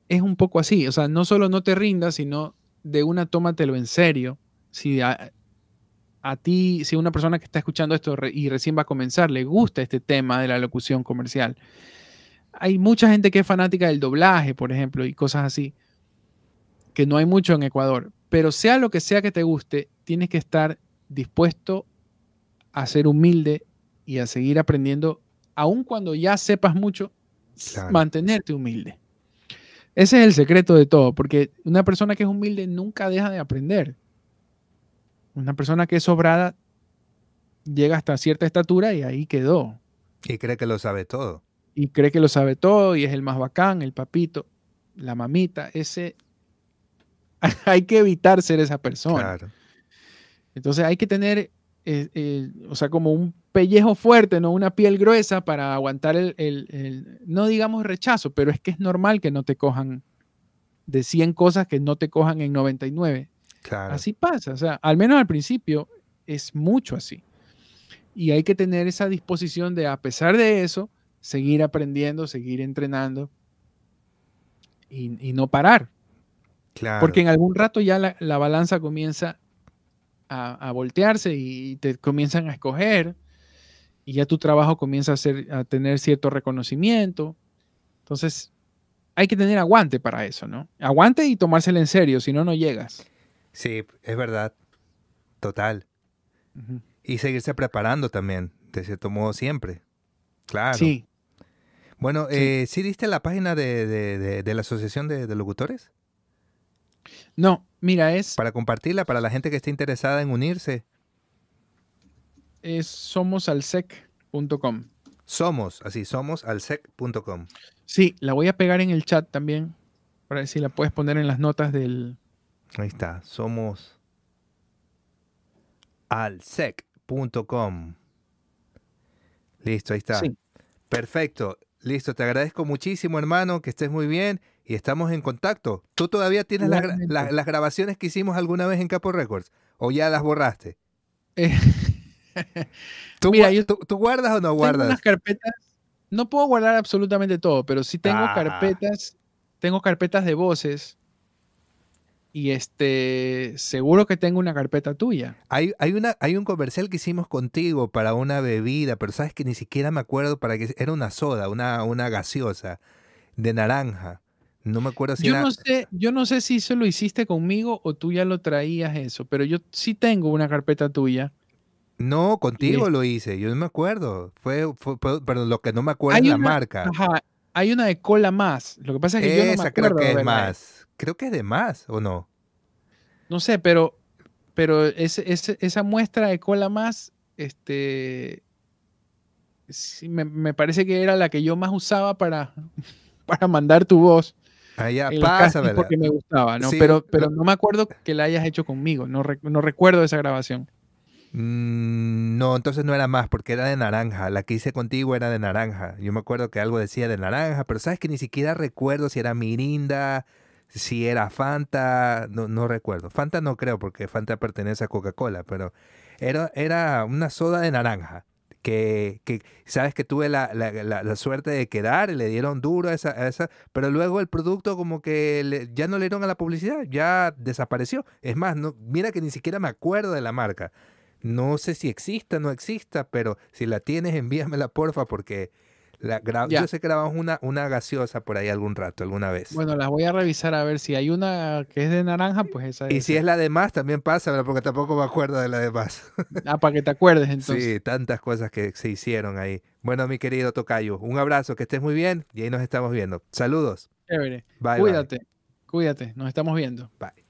es un poco así, o sea, no solo no te rindas, sino de una tómatelo en serio. Si a, a ti, si una persona que está escuchando esto y recién va a comenzar, le gusta este tema de la locución comercial. Hay mucha gente que es fanática del doblaje, por ejemplo, y cosas así que no hay mucho en Ecuador, Pero sea lo que sea que te guste, tienes que estar dispuesto a ser humilde y a seguir aprendiendo, aun cuando ya sepas mucho, mantenerte humilde. Ese es el secreto de todo, porque una persona que es humilde nunca deja de aprender. Una persona que es sobrada llega hasta cierta estatura y ahí quedó. Y cree que lo sabe todo. Y cree que lo sabe todo y es el más bacán, el papito, la mamita. Ese hay que evitar ser esa persona. Entonces hay que tener, eh, eh, o sea, como un pellejo fuerte, no una piel gruesa para aguantar el, no digamos rechazo, pero es que es normal que no te cojan de 100 cosas que no te cojan en 99. Así pasa, o sea, al menos al principio es mucho así. Y hay que tener esa disposición de, a pesar de eso, seguir aprendiendo, seguir entrenando y, no parar. Porque en algún rato ya la, balanza comienza a, voltearse y te comienzan a escoger y ya tu trabajo comienza a, ser, a tener cierto reconocimiento. Entonces, hay que tener aguante para eso, ¿no? Aguante y tomárselo en serio, si no, no llegas. Sí, es verdad. Total. Y seguirse preparando también, de cierto modo, siempre. Claro. Sí. Bueno, sí. Eh, ¿sí diste la página de, la Asociación de, Locutores? No, mira, es... Para compartirla, para la gente que esté interesada en unirse. Es somosalsec.com. Somos, así, somosalsec.com. Sí, la voy a pegar en el chat también, para ver si la puedes poner en las notas del... Ahí está, somos alsec.com. Listo, ahí está. Perfecto. Listo, te agradezco muchísimo, hermano, que estés muy bien y estamos en contacto. ¿Tú todavía tienes las grabaciones que hicimos alguna vez en Capo Records o ya las borraste? Eh, ¿Tú, guardas o no guardas? Tengo unas carpetas. No puedo guardar absolutamente todo, pero sí tengo ah. carpetas. Tengo carpetas de voces. Y este, seguro que tengo una carpeta tuya. Hay, hay, una, hay un comercial que hicimos contigo para una bebida, pero sabes que ni siquiera me acuerdo para qué. Era una soda, una, una gaseosa de naranja. No me acuerdo si yo No sé, yo no sé si eso lo hiciste conmigo o tú ya lo traías eso, pero yo sí tengo una carpeta tuya no, contigo lo hice, yo no me acuerdo. Fue, pero lo que no me acuerdo es la marca. Ajá, hay una de cola más. Lo que pasa es que yo no me acuerdo. creo que es más. Creo que es de más, ¿o no? No sé, pero, pero esa muestra de cola más, este, sí, me, parece que era la que yo más usaba para, para mandar tu voz. Ya, pasa, Porque me gustaba, ¿no? pero, pero no me acuerdo que la hayas hecho conmigo. No, no recuerdo esa grabación. Mm, no, entonces no era más porque era de naranja. La que hice contigo era de naranja. Yo me acuerdo que algo decía de naranja, pero sabes que ni siquiera recuerdo si era Mirinda, si era Fanta, no, no recuerdo. Fanta no creo porque Fanta pertenece a Coca-Cola, pero era, era una soda de naranja. Que, que sabes que tuve la, la, la, suerte de quedar le dieron duro a esa, esa pero luego el producto como que ya no le dieron a la publicidad, ya desapareció. Es más, no, mira que ni siquiera me acuerdo de la marca. No sé si exista no exista, pero si la tienes, envíamela porfa, porque la yo sé que grabamos una, una gaseosa por ahí algún rato, alguna vez. Bueno, las voy a revisar a ver si hay una que es de naranja, pues esa es. Y si es la de más, también pasa, porque tampoco me acuerdo de la de más. ah, para que te acuerdes entonces. Sí, tantas cosas que se hicieron ahí. Bueno, mi querido Tocayo, un abrazo, que estés muy bien y ahí nos estamos viendo. Saludos. Chévere. Bye, cuídate, cuídate, nos estamos viendo. Bye.